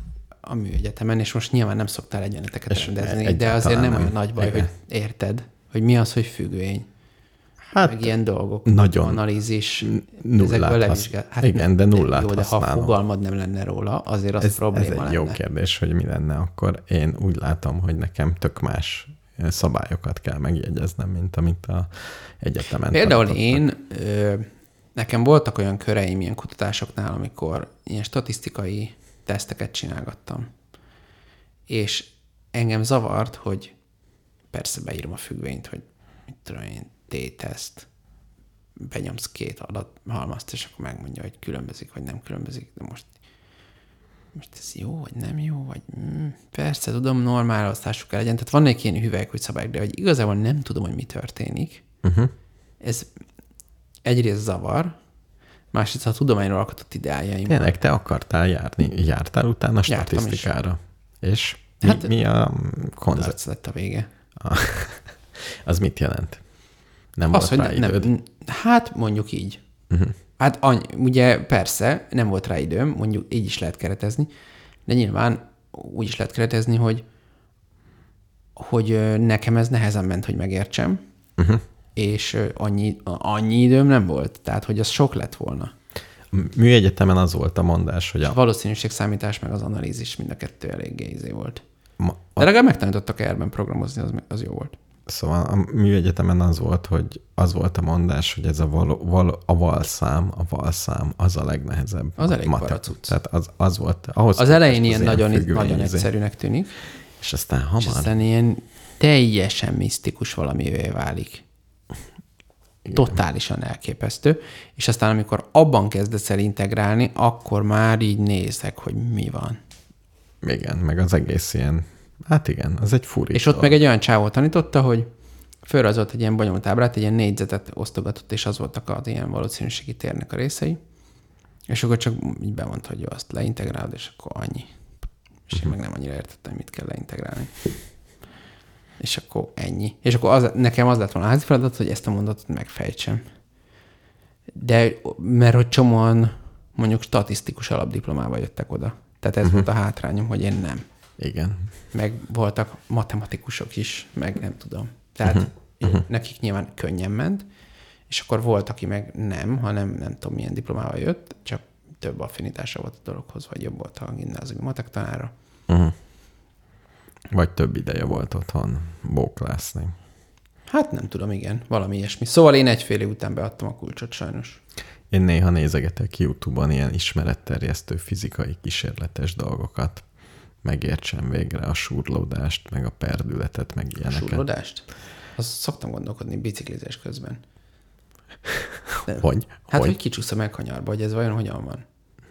a műegyetemen, és most nyilván nem szoktál egyenleteket És rendezni, de egyáltalán azért nem, nem. olyan nagy baj, Igen. hogy érted, hogy mi az, hogy függvény, Hát meg ilyen dolgok. nagyon Analízis. nullát levizsgál. Hát igen, de nullát Jó, de ha használom. fogalmad nem lenne róla, azért az ez, probléma ez egy lenne. jó kérdés, hogy mi lenne akkor. Én úgy látom, hogy nekem tök más szabályokat kell megjegyeznem, mint amit a egyetemen Például tanítottak. én, nekem voltak olyan köreim ilyen kutatásoknál, amikor ilyen statisztikai teszteket csinálgattam. És engem zavart, hogy persze beírom a függvényt, hogy mit tudom én, T-teszt, benyomsz két adathalmazt, és akkor megmondja, hogy különbözik, vagy nem különbözik, de most most ez jó, vagy nem jó, vagy mm, persze, tudom, normál osztásuk kell legyen. Tehát vannak ilyen hüvelyk, hogy szabályok, de hogy igazából nem tudom, hogy mi történik. Uh-huh. Ez egyrészt zavar, másrészt a tudományról alkotott ideájaim. Tényleg, te akartál járni, jártál utána Jártam is. statisztikára. És mi, Hát- mi a konzert? Lett a vége. Az mit jelent? Nem Az, hogy volt rá nem, nem, hát mondjuk így. Uh-huh. Hát any, ugye persze, nem volt rá időm, mondjuk így is lehet keretezni, de nyilván úgy is lehet keretezni, hogy hogy nekem ez nehezen ment, hogy megértsem, Uh-huh. És annyi, annyi időm nem volt. Tehát, hogy az sok lett volna. A Műegyetemen az volt a mondás, hogy A a, valószínűségszámítás meg az analízis mind a kettő eléggé izé volt. ma, De legalább megtanítottak erben programozni, az, az jó volt. Szóval a műegyetemen az volt, hogy az volt a mondás, hogy ez a, való, való, a valszám, a valszám az a legnehezebb. Az elég matek. baracuc. Tehát az, az volt. Ahhoz Az elején ilyen az nagyon, nagyon izé. egyszerűnek tűnik, És aztán és hamar. aztán ilyen teljesen misztikus valamivé válik. Totálisan elképesztő. És aztán, amikor abban kezdesz el integrálni, akkor már így nézek, hogy mi van. Igen, meg az egész ilyen, hát igen, az egy furi. És ott meg egy olyan csávó tanította, hogy fölrajzolt egy ilyen bonyolult ábrát, egy ilyen négyzetet osztogatott, és az voltak az ilyen valószínűségi térnek a részei. És akkor csak így bemondta, hogy jó, azt leintegrálod, és akkor annyi. És én meg nem annyira értettem, mit kell leintegrálni. És akkor ennyi. És akkor az, nekem az lett volna a házi feladat, hogy ezt a mondatot megfejtsem. De mert hogy csomóan mondjuk statisztikus alapdiplomával jöttek oda. Tehát ez uh-huh. volt a hátrányom, hogy én nem. Igen. Meg voltak matematikusok is, meg nem tudom. Tehát uh-huh. Uh-huh. nekik nyilván könnyen ment, és akkor volt, aki meg nem, hanem nem tudom milyen diplomával jött, csak több affinitása volt a dologhoz, vagy jobb volt a gimnáziumi matek tanára. Uh-huh. Vagy több ideje volt otthon bóklászni. Hát nem tudom, igen, valami ilyesmi. Szóval én egyfél után beadtam a kulcsot sajnos. Én néha nézegetek YouTube-on ilyen ismeretterjesztő fizikai kísérletes dolgokat. Megértsem végre a surlódást, meg a perdületet, meg ilyeneket. Surlódást? Azt szoktam gondolkodni biciklizés közben. De, hogy? Hát, hogy, hogy kicsúsz a megkanyarba, hogy ez vajon hogyan van?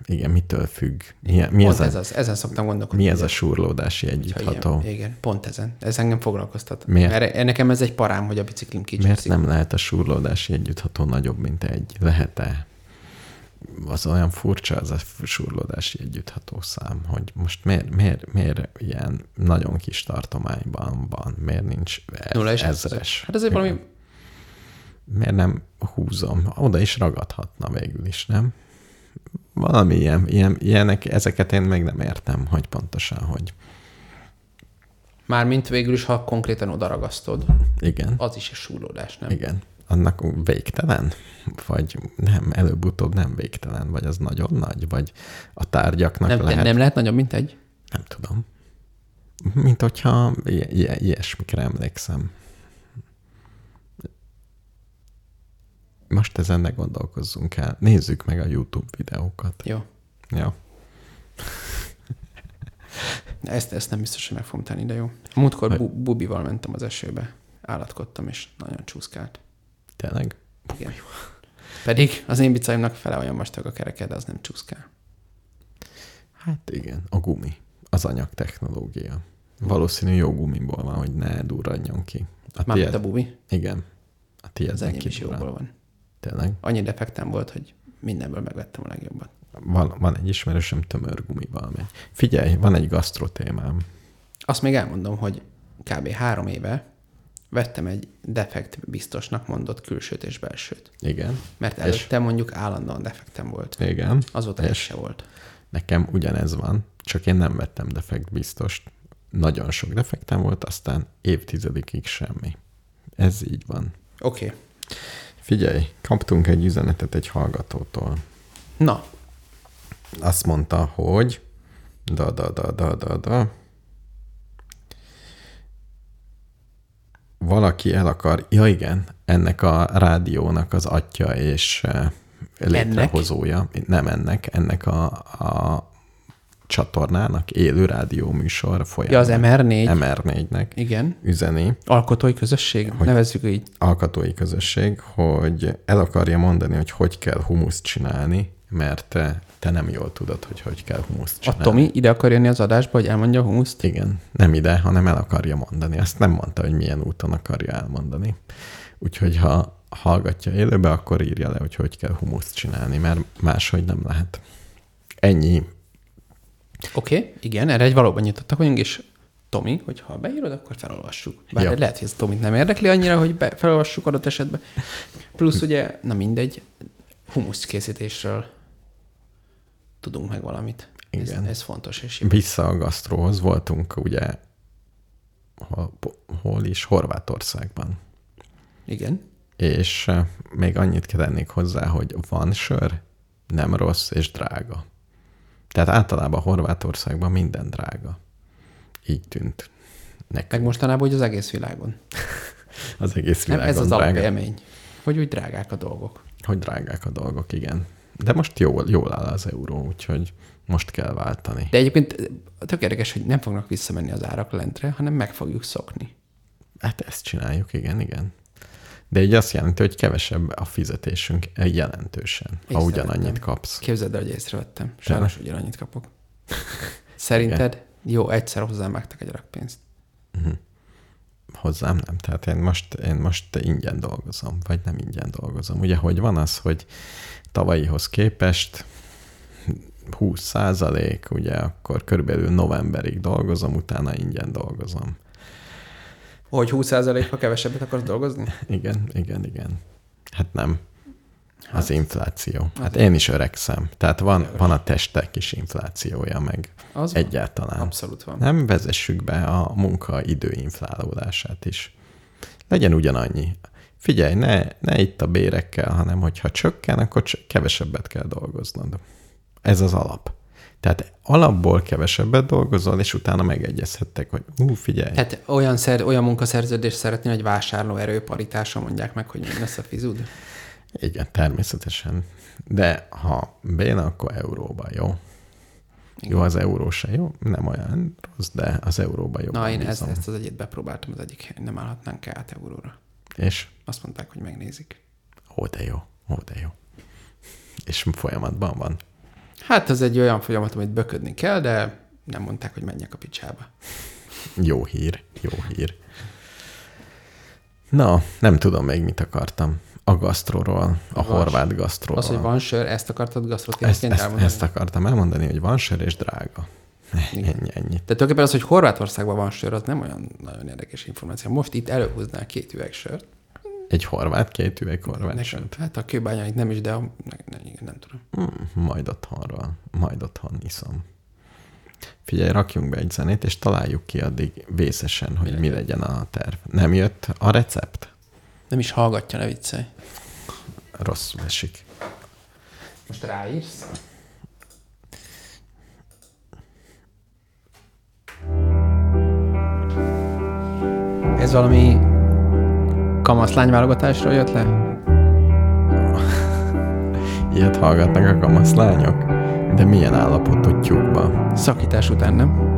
Igen, mitől függ? Mi, mi pont ez, ez az, ezen szoktam gondolkodni. mi ez a surlódási együttható? Igen, igen, pont ezen. Ez engem foglalkoztat. Miért? Mert nekem ez egy parám, hogy a biciklim kicsúszik. Miért nem lehet a surlódási együttható nagyobb, mint egy? Lehet-e? Az olyan furcsa az a surlódási együttható szám, hogy most miért, miért, miért ilyen nagyon kis tartományban van, miért nincs Nulla és ezres? Hát ez egy valami... Miért nem húzom? Oda is ragadhatna végül is, nem? Valami ilyen, ilyen, ilyenek, ezeket én még nem értem, hogy pontosan, hogy Mármint végül is, ha konkrétan odaragasztod, igen, az is egy súrlódás, nem? igen. Annak végtelen? Vagy nem, előbb-utóbb nem végtelen? Vagy az nagyon nagy? Vagy a tárgyaknak Nem, lehet? nem lehet nagyobb, mint egy? Nem tudom. Mint hogyha ilyesmikre emlékszem. Most ezen ne gondolkozzunk el. Nézzük meg a YouTube videókat. Jó. Ja. Ezt, ezt nem biztos, hogy meg fogom tenni, de jó. Múltkor bu- bubival mentem az esőbe. Állatkodtam, és nagyon csúszkált. Tényleg? Igen. Pedig az én bicajomnak fele olyan vastag a kereke, de az nem csúszkál. Hát igen, a gumi. Az anyagtechnológia. Valószínű jó gumiból van, hogy ne durranjon ki. A Mármint tiéd- a bubi, Igen. A tiéd az enyém is jóból van. Tényleg. Annyi defektem volt, hogy mindenből megvettem a legjobbat. Van, van egy ismerősöm tömör gumival megy. Figyelj, van egy gasztrotémám. Azt még elmondom, hogy kb. három éve vettem egy defekt biztosnak mondott külsőt és belsőt. Igen. Mert És- előtte mondjuk állandóan defektem volt. Igen. Azóta ez És- se volt. Nekem ugyanez van, csak én nem vettem defekt biztost. Nagyon sok defektem volt, aztán évtizedekig semmi. Ez így van. Oké. Okay. Figyelj, kaptunk egy üzenetet egy hallgatótól. Na, Azt mondta, hogy da, da, da, da, da, da. Valaki el akar, ja igen, ennek a rádiónak az atya és eh, létrehozója. Nem ennek, ennek a, a csatornának élő rádióműsor ja, folyamán. az MR4. MR4-nek Igen. üzeni Alkotói közösség, hogy... nevezzük így. alkatói közösség, hogy el akarja mondani, hogy hogy kell humuszt csinálni, mert te, te nem jól tudod, hogy hogy kell humuszt A csinálni. Tomi ide akar jönni az adásba, hogy elmondja a humuszt. Igen, nem ide, hanem el akarja mondani. Azt nem mondta, hogy milyen úton akarja elmondani. Úgyhogy ha hallgatja élőbe, akkor írja le, hogy hogy kell humuszt csinálni, mert máshogy nem lehet. Ennyi. Oké, okay, igen, erre egy valóban nyitottak vagyunk, és Tomi, hogyha beírod, akkor felolvassuk. Bár Ja. lehet, hogy ez Tomit nem érdekli annyira, hogy be, felolvassuk adott esetben. Plusz ugye, na mindegy, humusz készítésről tudunk meg valamit. Igen. Ez, ez fontos és jó. Vissza a gasztróhoz voltunk ugye hol, hol is? Horvátországban. Igen. És eh, még annyit tennék hozzá, hogy van sör, nem rossz és drága. Tehát általában Horvátországban minden drága. Így tűnt Meg nekünk. mostanában, hogy az egész világon. Az egész Nem, világon ez az drága. alapélmény. Hogy úgy drágák a dolgok. Hogy drágák a dolgok, igen. De most jól, jól áll az euró, úgyhogy most kell váltani. De egyébként tök érdekes, hogy nem fognak visszamenni az árak lentre, hanem meg fogjuk szokni. Hát ezt csináljuk, igen, igen. De így azt jelenti, hogy kevesebb a fizetésünk jelentősen, ha ugyanannyit kapsz. Képzeld el, hogy észrevettem. Sajnos ugyanannyit kapok. Szerinted jó, egyszer hozzám vágtak egy rakpénzt. Hozzám nem. Tehát én most, én most ingyen dolgozom, vagy nem ingyen dolgozom. Ugye, hogy van az, hogy tavalyihoz képest 20 százalék, ugye akkor körülbelül novemberig dolgozom, utána ingyen dolgozom. Hogy 20%-ha kevesebbet akarsz dolgozni? Igen, igen, igen. Hát nem. Az infláció. Hát én is öregszem. Tehát van, van a testek is inflációja, meg Az van. egyáltalán. Abszolút van. Nem vezessük be a munkaidő inflálódását is. Legyen ugyanannyi. Figyelj, ne, ne itt a bérekkel, hanem hogyha csökken, akkor kevesebbet kell dolgoznod. Ez az alap. Tehát alapból kevesebbet dolgozol, és utána megegyezhettek, hogy ú, figyelj, Tehát olyan, szer, olyan munkaszerződést szeretnél, hogy vásárlóerő paritáson mondják meg, hogy mi lesz a fizud? igen, természetesen. De ha béna, akkor euróba, jó? Jó, az euró se jó, nem olyan rossz, de az euróba jobb. Na, én ezt, ezt az egyet bepróbáltam az egyik nem állhatnánk át euróra. És Azt mondták, hogy megnézik. ó, de jó, ó, de jó. És folyamatban van. Hát ez egy olyan folyamat, amit böködni kell, de nem mondták, hogy menjek a picsába. Jó hír, jó hír. Na, nem tudom még mit akartam. A gasztroról, a Vas. horvát gasztroról. Az, hogy van sör, ezt akartad ezt, gasztrotémaként ezt, elmondani? ezt akartam elmondani, hogy van sör és drága. Ennyi, ennyi. Tehát tulajdonképpen az, hogy Horvátországban van sör, az nem olyan nagyon érdekes információ. Most itt előhúznál két üveg sört. Egy horvát, két üveg horvát Nekem, hát a kőbányait nem is, de a, nem, nem, nem tudom. Hmm, majd otthonról, majd otthon iszom. Figyelj, rakjunk be egy zenét, és találjuk ki addig vészesen, hogy mi legyen a terv. Nem jött a recept? Nem is hallgatja, ne viccelj. Rosszul esik. Most ráírsz? Ez valami kamaszlány válogatásról jött le? Ilyet hallgatnak a kamaszlányok? De milyen állapotú tyúkba? Szakítás után, nem?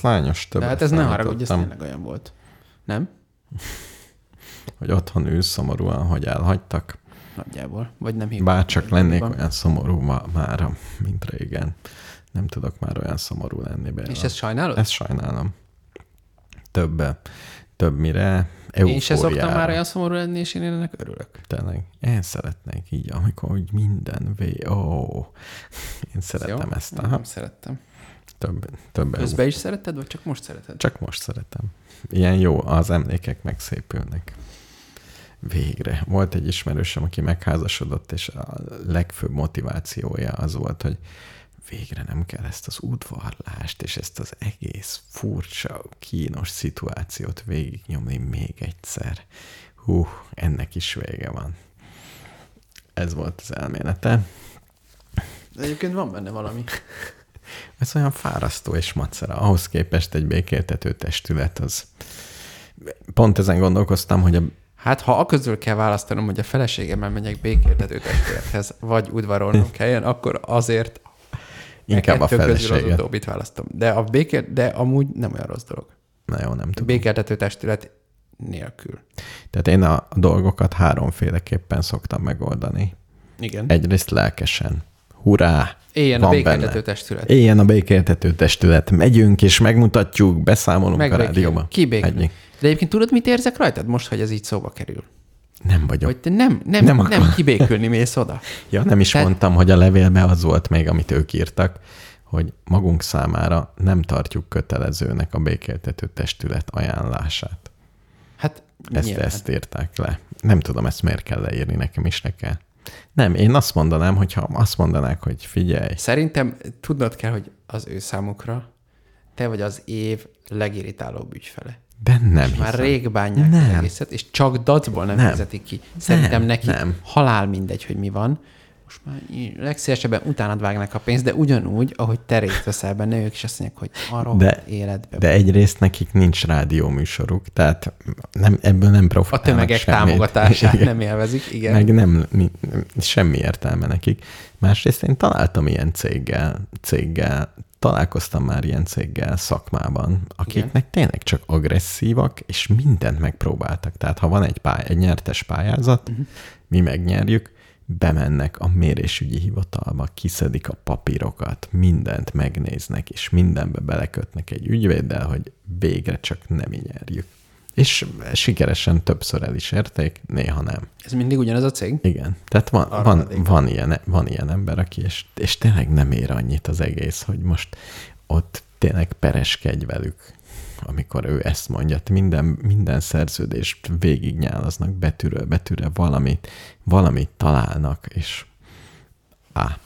Kamaszlányos többet de hát ez ne haragudj, ez tényleg olyan volt. Nem? Hogy otthon ülsz szomorúan, hogy elhagytak. Nagyjából. Vagy nem hívtam. Bár csak lennék van. olyan szomorú ma, mára, mint régen. Nem tudok már olyan szomorú lenni belőle. És ezt sajnálod? Ezt sajnálom. Több, több mire Én se szoktam eufóriára. már olyan szomorú lenni, és én ennek örülök. Tényleg. Én szeretnék így, amikor úgy minden vé... Ó, én szeretem Jó? ezt. Aha. Nem szerettem. Több, több Közben is szeretted, vagy csak most szereted? Csak most szeretem. Ilyen jó, az emlékek megszépülnek. Végre. Volt egy ismerősöm, aki megházasodott, és a legfőbb motivációja az volt, hogy végre nem kell ezt az udvarlást, és ezt az egész furcsa, kínos szituációt végignyomni még egyszer. Hú, ennek is vége van. Ez volt az elmélete. De egyébként van benne valami. Ez olyan fárasztó és macera. Ahhoz képest egy békéltető testület az... Pont ezen gondolkoztam, hogy a Hát, ha a közül kell választanom, hogy a feleségemmel megyek békéltető testülethez, vagy udvarolnom kelljen, akkor azért inkább a kettő közül az feleséget. utóbbit választom. De a békél, de amúgy nem olyan rossz dolog. Na jó, nem tudom. Békéltető testület nélkül. Tehát én a dolgokat háromféleképpen szoktam megoldani. Igen. Egyrészt lelkesen. Hurrá! Éljen a van békéltető benne. testület. Éljen a békéltető testület. Megyünk és megmutatjuk, beszámolunk a Megbékél. rádióban. Kibékül. Ennyi. De egyébként tudod, mit érzek rajtad most, hogy ez így szóba kerül? Nem vagyok. Hogy te nem, nem, Nem akar- nem kibékülni mész oda. Ja, nem is Tehát- mondtam, hogy a levélben az volt még, amit ők írtak, hogy magunk számára nem tartjuk kötelezőnek a békéltető testület ajánlását. Hát Ezt, nyilván. ezt írták le. Nem tudom, ezt miért kell leírni, nekem is ne kell. Nem, én azt mondanám, hogyha azt mondanák, hogy figyelj, Szerintem tudnod kell, hogy az ő számukra te vagy az év legirritálóbb ügyfele. de nem És már hiszem. rég bánják Nem. az egészet, és csak dacból Nem. nem. fizetik ki. Szerintem Nem, neki nem. halál mindegy, hogy mi van. Most már í- legszívesebben utánad vágnak a pénzt, de ugyanúgy, ahogy te részt veszel benne, ők is azt mondják, hogy arra De- életbe. De egyrészt nekik nincs rádióműsoruk, tehát nem, ebből nem a profitálnak tömegek semmit. támogatását Igen. nem élvezik, igen. Meg nem, mi- semmi értelme nekik. Másrészt én találtam ilyen céggel, céggel, találkoztam már ilyen céggel szakmában, akiknek Igen. tényleg csak agresszívak, és mindent megpróbáltak. Tehát ha van egy, pály, egy nyertes pályázat, uh-huh. mi megnyerjük, bemennek a mérésügyi hivatalba, kiszedik a papírokat, mindent megnéznek, és mindenbe belekötnek egy ügyvéddel, hogy végre csak nem nyerjük. És sikeresen többször el is érték, néha nem. Ez mindig ugyanaz a cég? Igen, tehát van, Arra van, van, ilyen, van ilyen ember, aki, és, és tényleg nem ér annyit az egész, hogy most ott tényleg pereskedj velük, amikor ő ezt mondja. Minden, minden szerződést végignyálaznak betűről betűre, valamit, valamit találnak, és á,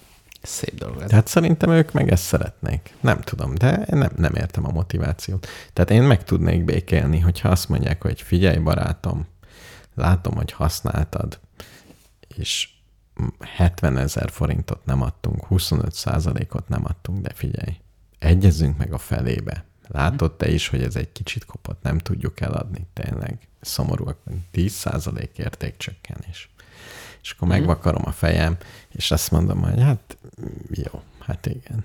Szép dolog ez. tehát szerintem ők meg ezt szeretnék. Nem tudom, de nem, nem értem a motivációt. Tehát én meg tudnék békélni, hogyha azt mondják, hogy figyelj barátom, látom, hogy használtad, és 70 ezer forintot nem adtunk, 25 százalékot nem adtunk, de figyelj, egyezünk meg a felébe. Látod te is, hogy ez egy kicsit kopott, nem tudjuk eladni, tényleg. Szomorúak, 10 százalék értékcsökkenés. És akkor megvakarom a fejem, és azt mondom, hogy hát jó, hát igen.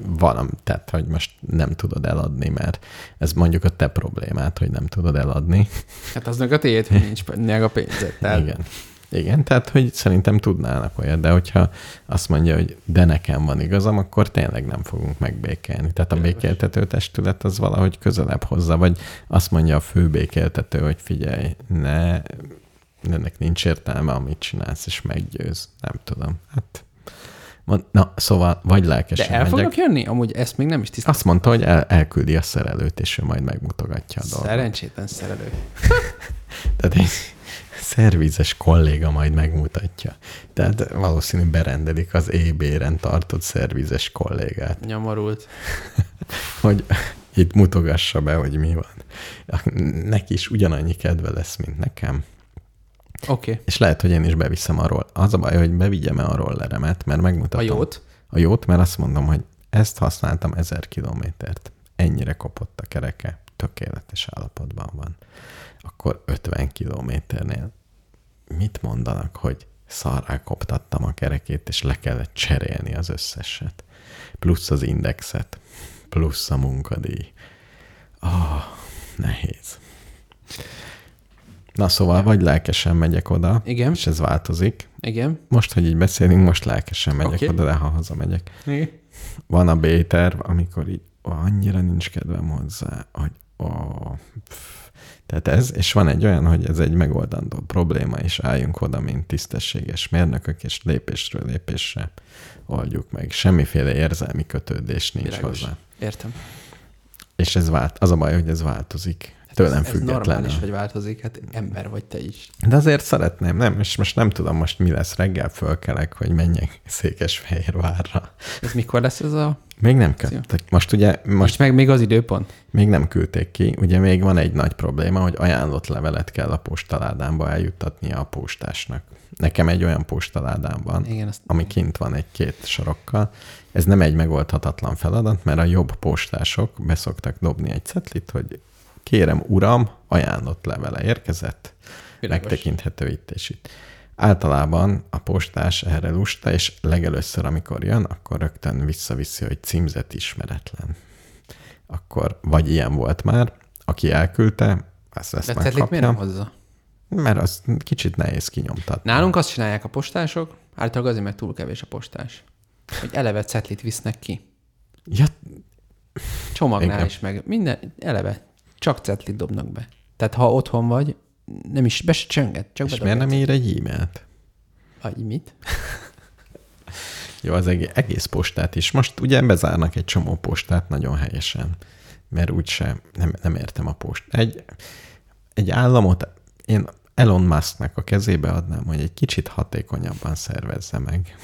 Valami, tehát, hogy most nem tudod eladni, mert ez mondjuk a te problémád, hogy nem tudod eladni. Hát aznak a tiéd, hogy nincs meg a pénzed. Tehát Igen. Igen, tehát, hogy szerintem tudnának olyat, de hogyha azt mondja, hogy de nekem van igazam, akkor tényleg nem fogunk megbékelni. Tehát a békéltető testület az valahogy közelebb hozza, vagy azt mondja a fő békéltető, hogy figyelj, ne, ennek nincs értelme, amit csinálsz, és meggyőz. Nem tudom. Hát, na, szóval vagy De lelkesen el megyek. fognak jönni? Amúgy ezt még nem is tisztáztam. Azt mondta, hogy el, elküldi a szerelőt, és ő majd megmutogatja a dolgot. Szerencsétlen szerelő. Tehát egy szervizes kolléga majd megmutatja. Tehát valószínű berendelik az EB-ren tartott szervizes kollégát, Nyomorult. hogy itt mutogassa be, hogy mi van. Neki is ugyanannyi kedve lesz, mint nekem. Oké. Okay. És lehet, hogy én is beviszem arról. Az a baj, hogy bevigyem a rolleremet, mert A megmutatom. jót? A jót, mert azt mondom, hogy ezt használtam ezer kilométert. Ennyire kopott a kereke, tökéletes állapotban van. Akkor 50 kilométernél mit mondanak, hogy szarrá koptattam a kerekét, és le kellett cserélni az összeset. Plusz az indexet, plusz a munkadíj. Ah, nehéz. Na szóval, vagy lelkesen megyek oda, Igen. és ez változik. Igen. Most, hogy így beszélünk, most lelkesen megyek Oké. oda, de ha hazamegyek. Igen. Van a B-terv, amikor így ó, annyira nincs kedvem hozzá, hogy ó, pff. Tehát ez, és van egy olyan, hogy ez egy megoldandó probléma, és álljunk oda, mint tisztességes mérnökök, és lépésről lépésre oldjuk meg. Semmiféle érzelmi kötődés nincs Világos. hozzá. Értem. És ez vált, az a baj, hogy ez változik. Tőlem ez, ez normális, hogy változik, hát ember vagy te is. De azért szeretném, nem, és most nem tudom most mi lesz, reggel fölkelek, hogy menjek Székesfehérvárra. Ez mikor lesz ez a... Még nem küldtek. Most ugye, most Most meg még az időpont? még nem küldték ki, ugye még van egy nagy probléma, hogy ajánlott levelet kell a postaládámba eljuttatnia a postásnak. Nekem egy olyan postaládám van, Igen, azt ami kint van egy-két sorokkal. Ez nem egy megoldhatatlan feladat, mert a jobb postások beszoktak dobni egy cetlit, hogy kérem uram, ajánlott levele érkezett, Világos. megtekinthető itt és itt. Általában a postás erre lusta, és legelőször, amikor jön, akkor rögtön visszaviszi, hogy címzet ismeretlen. Akkor vagy ilyen volt már, aki elküldte, azt, ezt De cetlit miért megkapja, nem hozza? mert az kicsit nehéz kinyomtatni. Nálunk azt csinálják a postások, általában azért, mert túl kevés a postás. Hogy eleve cetlit visznek ki. Ja, Csomagnál Igen. is meg. Minden, eleve. Csak cetlit dobnak be. Tehát ha otthon vagy, nem is, be se csönget, csak és miért nem ír egy e-mailt? Aj, mit? Jó, az egész, egész postát is. Most ugye bezárnak egy csomó postát nagyon helyesen, mert úgyse nem, nem értem a post. Egy, egy államot én Elon Musknak a kezébe adnám, hogy egy kicsit hatékonyabban szervezze meg.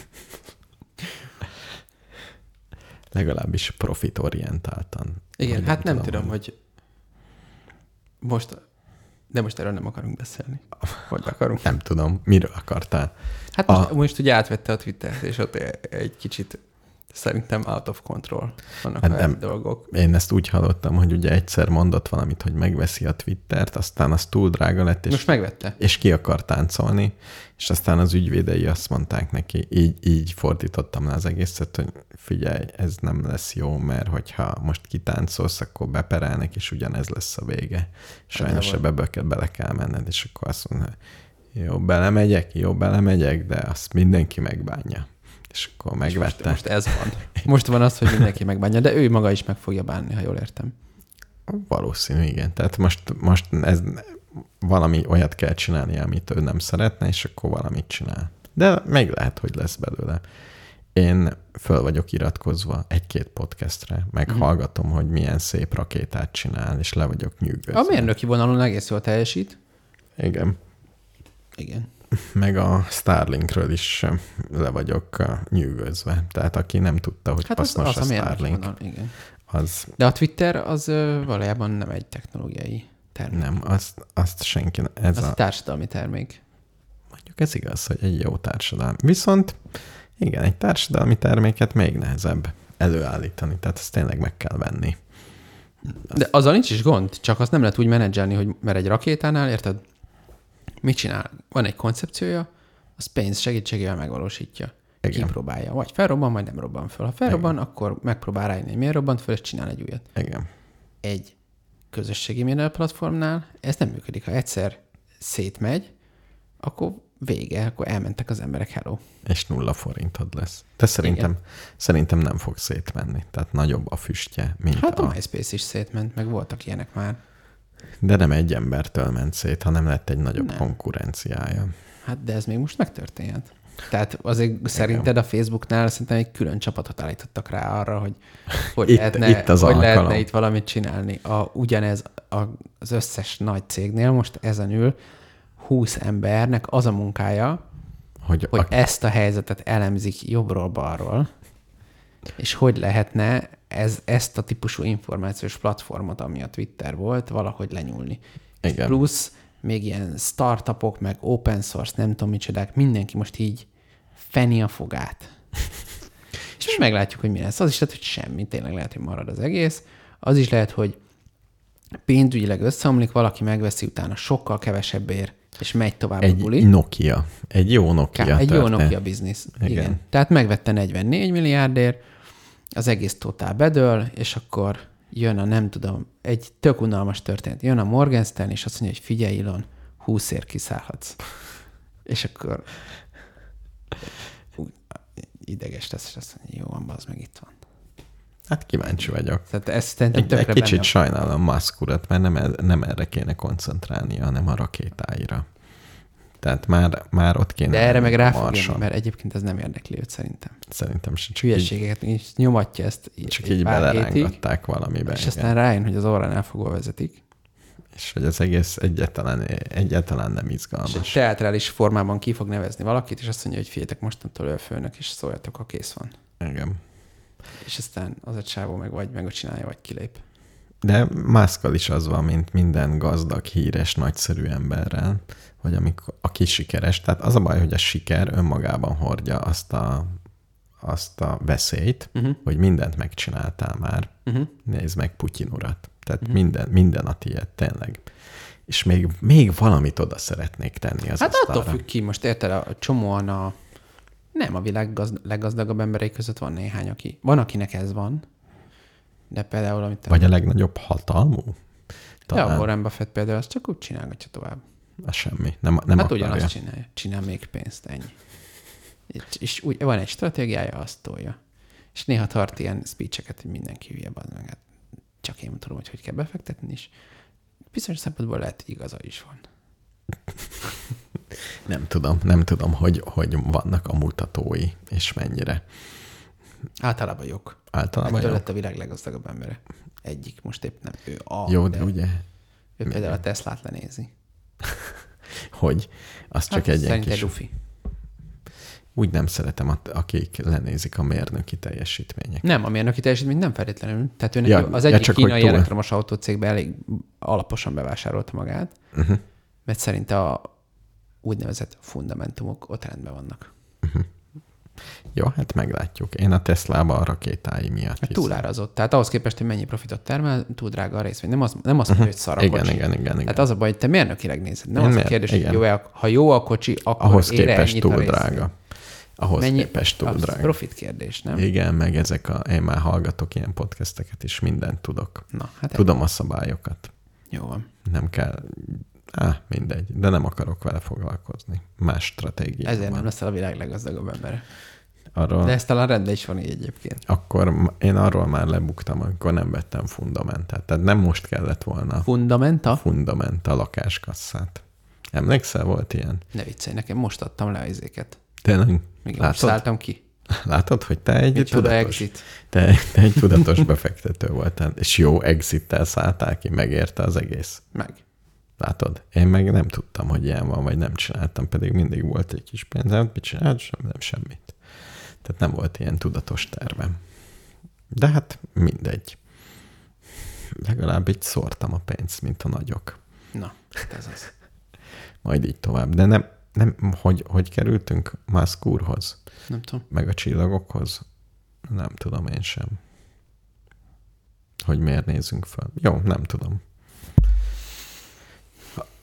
Legalábbis profitorientáltan. Igen, Vagy hát nem tudom, hogy most, de most erről nem akarunk beszélni. Hogy akarunk? Nem tudom, miről akartál. Hát most, A- a... most ugye átvette a Twittert, és ott egy kicsit szerintem out of control vannak Hát hát nem. dolgok. Én ezt úgy hallottam, hogy ugye egyszer mondott valamit, hogy megveszi a Twittert, aztán az túl drága lett, és Most megvette. és ki akar táncolni, és aztán az ügyvédei azt mondták neki, így, így fordítottam le az egészet, hogy figyelj, ez nem lesz jó, mert hogyha most kitáncolsz, akkor beperelnek, és ugyanez lesz a vége. Sajnos van. ebbe be bele kell menned, és akkor azt mondja, jó, belemegyek, jó, belemegyek, de azt mindenki megbánja. És akkor És most, megvette. most ez van. Most van az, hogy mindenki megbánja, de ő maga is meg fogja bánni, ha jól értem. Valószínű, igen. Tehát most, most ez valami olyat kell csinálni, amit ő nem szeretne, és akkor valamit csinál. De még lehet, hogy lesz belőle. Én föl vagyok iratkozva egy-két podcastre, meg Mhm. hallgatom, hogy milyen szép rakétát csinál, és le vagyok nyűgözve. A mérnöki vonalon egész jól teljesít. Igen. Igen. Meg a Starlinkről is le vagyok eh, nyűgözve. Tehát aki nem tudta, hogy Hát az, hasznos az a a Starlink, vonal, igen. az De a Twitter az valójában nem egy technológiai termék. nem, azt, azt senki, ez Az a, társadalmi termék. Mondjuk ez igaz, hogy egy jó társadalmi. Viszont igen, egy társadalmi terméket még nehezebb előállítani, tehát ezt tényleg meg kell venni. De azzal nincs is gond, csak azt nem lehet úgy menedzselni, hogy mert egy rakétánál, érted? Mit csinál? Van egy koncepciója, az pénz segítségével megvalósítja. Igen. Kipróbálja. Vagy felrobban, vagy nem robban fel. Ha felrobban, Igen. akkor megpróbál rájönni, hogy miért robbant fel, és csinál egy újat. Igen. Egy közösségi média platformnál ez nem működik. Ha egyszer szétmegy, akkor vége, akkor elmentek az emberek, hello. És nulla forintod lesz. De szerintem, szerintem nem fog szétmenni. Tehát nagyobb a füstje, mint Hát a a... MySpace is szétment, meg voltak ilyenek már. De nem egy embertől ment szét, hanem lett egy nagyobb Nem. konkurenciája. Hát de ez még most megtörténhet. Tehát azért szerinted a Facebooknál szerintem egy külön csapatot állítottak rá arra, hogy hogy, Itt- lehetne, itt az hogy alkalom. lehetne itt valamit csinálni. A, ugyanez a, az összes nagy cégnél most ezen ül 20 embernek az a munkája, Hogy, hogy a, ezt a helyzetet elemzik jobbról-balról, és hogy lehetne ez, ezt a típusú információs platformot, ami a Twitter volt, valahogy lenyúlni. Igen. Plusz még ilyen startupok, meg open source, nem tudom micsodák, mindenki most így feni a fogát. és mi meglátjuk, hogy mi lesz. Az is lehet, hogy semmi, tényleg lehet, hogy marad az egész. Az is lehet, hogy pénzügyileg összeomlik, valaki megveszi utána sokkal kevesebbért, és megy tovább Egy a buli. Nokia. Egy jó Nokia Ká- egy jó történet. Nokia biznisz. Igen. Igen. Tehát megvette 44 milliárdért, az egész totál bedől, és akkor jön a nem tudom, egy tök unalmas történet. Jön a Morgan Stanley, és azt mondja, hogy figyelj Ilon, 20 ér kiszállhatsz. És akkor úgy, ideges lesz, és azt mondja, jó van, az meg itt van. Hát kíváncsi vagyok. Tehát ezt szerintem Egy, tökre egy kicsit benne sajnálom Musk urat, mert nem, er- nem erre kéne koncentrálnia, hanem a rakétáira. Tehát már, már ott kéne. De erre meg a rá mert egyébként ez nem érdekli őt szerintem. Szerintem se csak így, Hülyeségeket is nyomatja ezt csak így hétig, belerángatták valamibe. és igen. aztán rájön, hogy az óránál fogva vezetik. És hogy az egész egyáltalán, egyáltalán nem És izgalmas. teátrális formában ki fog nevezni valakit, és azt mondja, hogy figyeljetek, mostantól ő a főnök, és szóljatok, ha kész van. Igen. És aztán az a csávó meg vagy meg csinálja, vagy kilép. De Musk-kal is az van, mint minden gazdag, híres, nagyszerű emberrel, hogy amikor, aki sikeres, tehát az a baj, hogy a siker önmagában hordja azt a, azt a veszélyt, Uh-huh. hogy mindent megcsináltál már. Uh-huh. Nézd meg Putyin urat. Tehát uh-huh. minden, minden a tiéd, tényleg. És még, még valamit oda szeretnék tenni az Hát asztalra. attól függ ki, most érted, a csomóan a nem a világ gazd- leggazdagabb emberei között van néhány, aki. Van, akinek ez van, de például, amit Vagy a legnagyobb hatalmú? Talán. Talán. Ja, Warren Buffett például azt csak úgy csinálgatja tovább. Az semmi. Nem, nem hát akarja. ugyanazt csinálja. Csinál még pénzt, ennyi. És, és úgy, van egy stratégiája, azt tolja. És néha tart ilyen speecheket, hogy mindenki hülye, az meg. Hát csak én tudom, hogy hogy kell befektetni, és bizonyos szempontból lehet, hogy igaza is van. Nem tudom, nem tudom, hogy, hogy vannak a mutatói, és mennyire. Általában jók. Általában Ettől jó. lett a világ leggazdagabb embere. Egyik, most épp nem ő a, Jó, de ugye, ő például a Teslát lenézi. Hogy az csak hát egy ilyen kis... lufi. Úgy nem szeretem, a- akik lenézik a mérnöki teljesítmények. Nem, a mérnöki teljesítmény nem feltétlenül. Tehát ő Ja, az ja, egyik hogy kínai túl. elektromos autócégben elég alaposan bevásárolta magát, Uh-huh. mert szerinte a úgynevezett fundamentumok ott rendben vannak. Jó, hát meglátjuk. Én a Tesla-ba a rakétái miatt hiszem. túlárazott. Tehát ahhoz képest, hogy mennyi profitot termel, túl drága a részvény. Nem, az, nem azt mondja, hogy szar a Igen, kocsi. igen, igen, igen. Tehát az a baj, hogy te mérnökileg nézed. Nem Én az a miért? kérdés, hogy Igen. jó -e, ha jó a kocsi, akkor Ahhoz ére képest a túl részvény. drága. Ahhoz Mennyi, képest túl drága. profit kérdés, nem? Igen, meg ezek a, én már hallgatok ilyen podcasteket, és mindent tudok. Na, hát Tudom a szabályokat. Jó van. Nem kell, á, mindegy, de nem akarok vele foglalkozni. Más stratégia Ezért nem van. leszel a világ leggazdagabb embere. Arról, De ez talán rendben is van így egyébként. akkor én arról már lebuktam, amikor nem vettem fundamentát. Tehát nem most kellett volna Fundamenta? fundament a lakáskasszát. Emlékszel, volt ilyen? Ne viccelj, nekem most adtam le izéket. Tényleg? Még most Látod? szálltam ki. Látod, hogy te egy Micsoda tudatos, exit. te, te egy tudatos befektető voltál, és jó exittel szálltál ki, megérte az egész. Meg. Látod? Én meg nem tudtam, hogy ilyen van, vagy nem csináltam, pedig mindig volt egy kis pénzem, mit csinált? Sem, nem semmit. Tehát nem volt ilyen tudatos tervem. De hát mindegy. Legalább így szórtam a pénzt, mint a nagyok. Na, hát ez az. Majd így tovább. De nem, nem hogy, hogy kerültünk Musk úrhoz, Nem tudom. meg a csillagokhoz? Nem tudom én sem. Hogy miért nézzünk fel. Jó, nem tudom.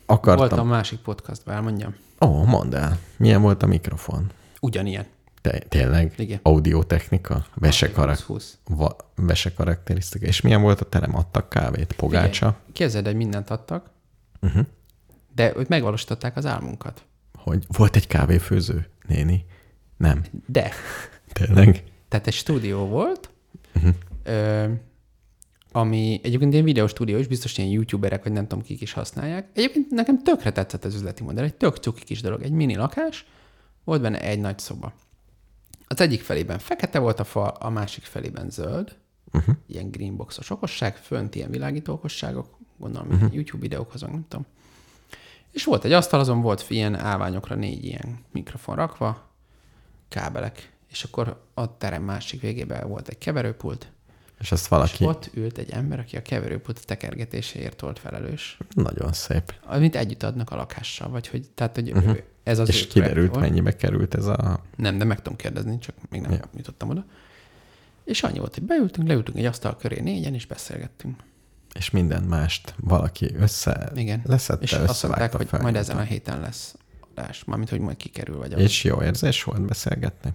Akartam. Voltam a másik podcastban, elmondjam. Ó, mondd el. Milyen volt a mikrofon? Ugyanilyen. Te, tényleg? Igen. Audiotechnika? Vese, karak, 20. va, vese karakterisztika. És milyen volt a terem? Adtak kávét? Pogácsa? Képzeld, hogy mindent adtak, Uh-huh. de ők megvalósították az álmunkat. Hogy volt egy kávéfőző, néni? Nem. De, Tényleg? tehát egy stúdió volt, Uh-huh. ö, ami egyébként ilyen videó stúdió is, biztos ilyen youtuberek, vagy nem tudom kik is használják. Egyébként nekem tökre tetszett az üzleti modell, egy tök cuki kis dolog, egy mini lakás, volt benne egy nagy szoba. Az egyik felében fekete volt a fal, a másik felében zöld, Uh-huh. ilyen greenboxos okosság, fönt ilyen világító okosságok, gondolom uh-huh. YouTube videókhoz, nem tudom. És volt egy asztal, azon volt ilyen állványokra négy ilyen mikrofon rakva, kábelek, és akkor a terem másik végében volt egy keverőpult, És azt és valaki... ott ült egy ember, aki a keverőpult tekergetéséért volt felelős, Nagyon szép. amit együtt adnak a lakással, vagy hogy, tehát, hogy uh-huh. Ez az És kiderült, volt. mennyibe került ez a... Nem, de meg tudom kérdezni, csak még nem Ja. jutottam oda. És annyi volt, hogy beültünk, leültünk egy asztal köré négyen, és beszélgettünk. és minden mást valaki össze Igen. leszette, És azt mondták, hogy fel. majd ezen a héten lesz adás. Mármint, hogy majd kikerül, vagy És jó érzés volt beszélgetni?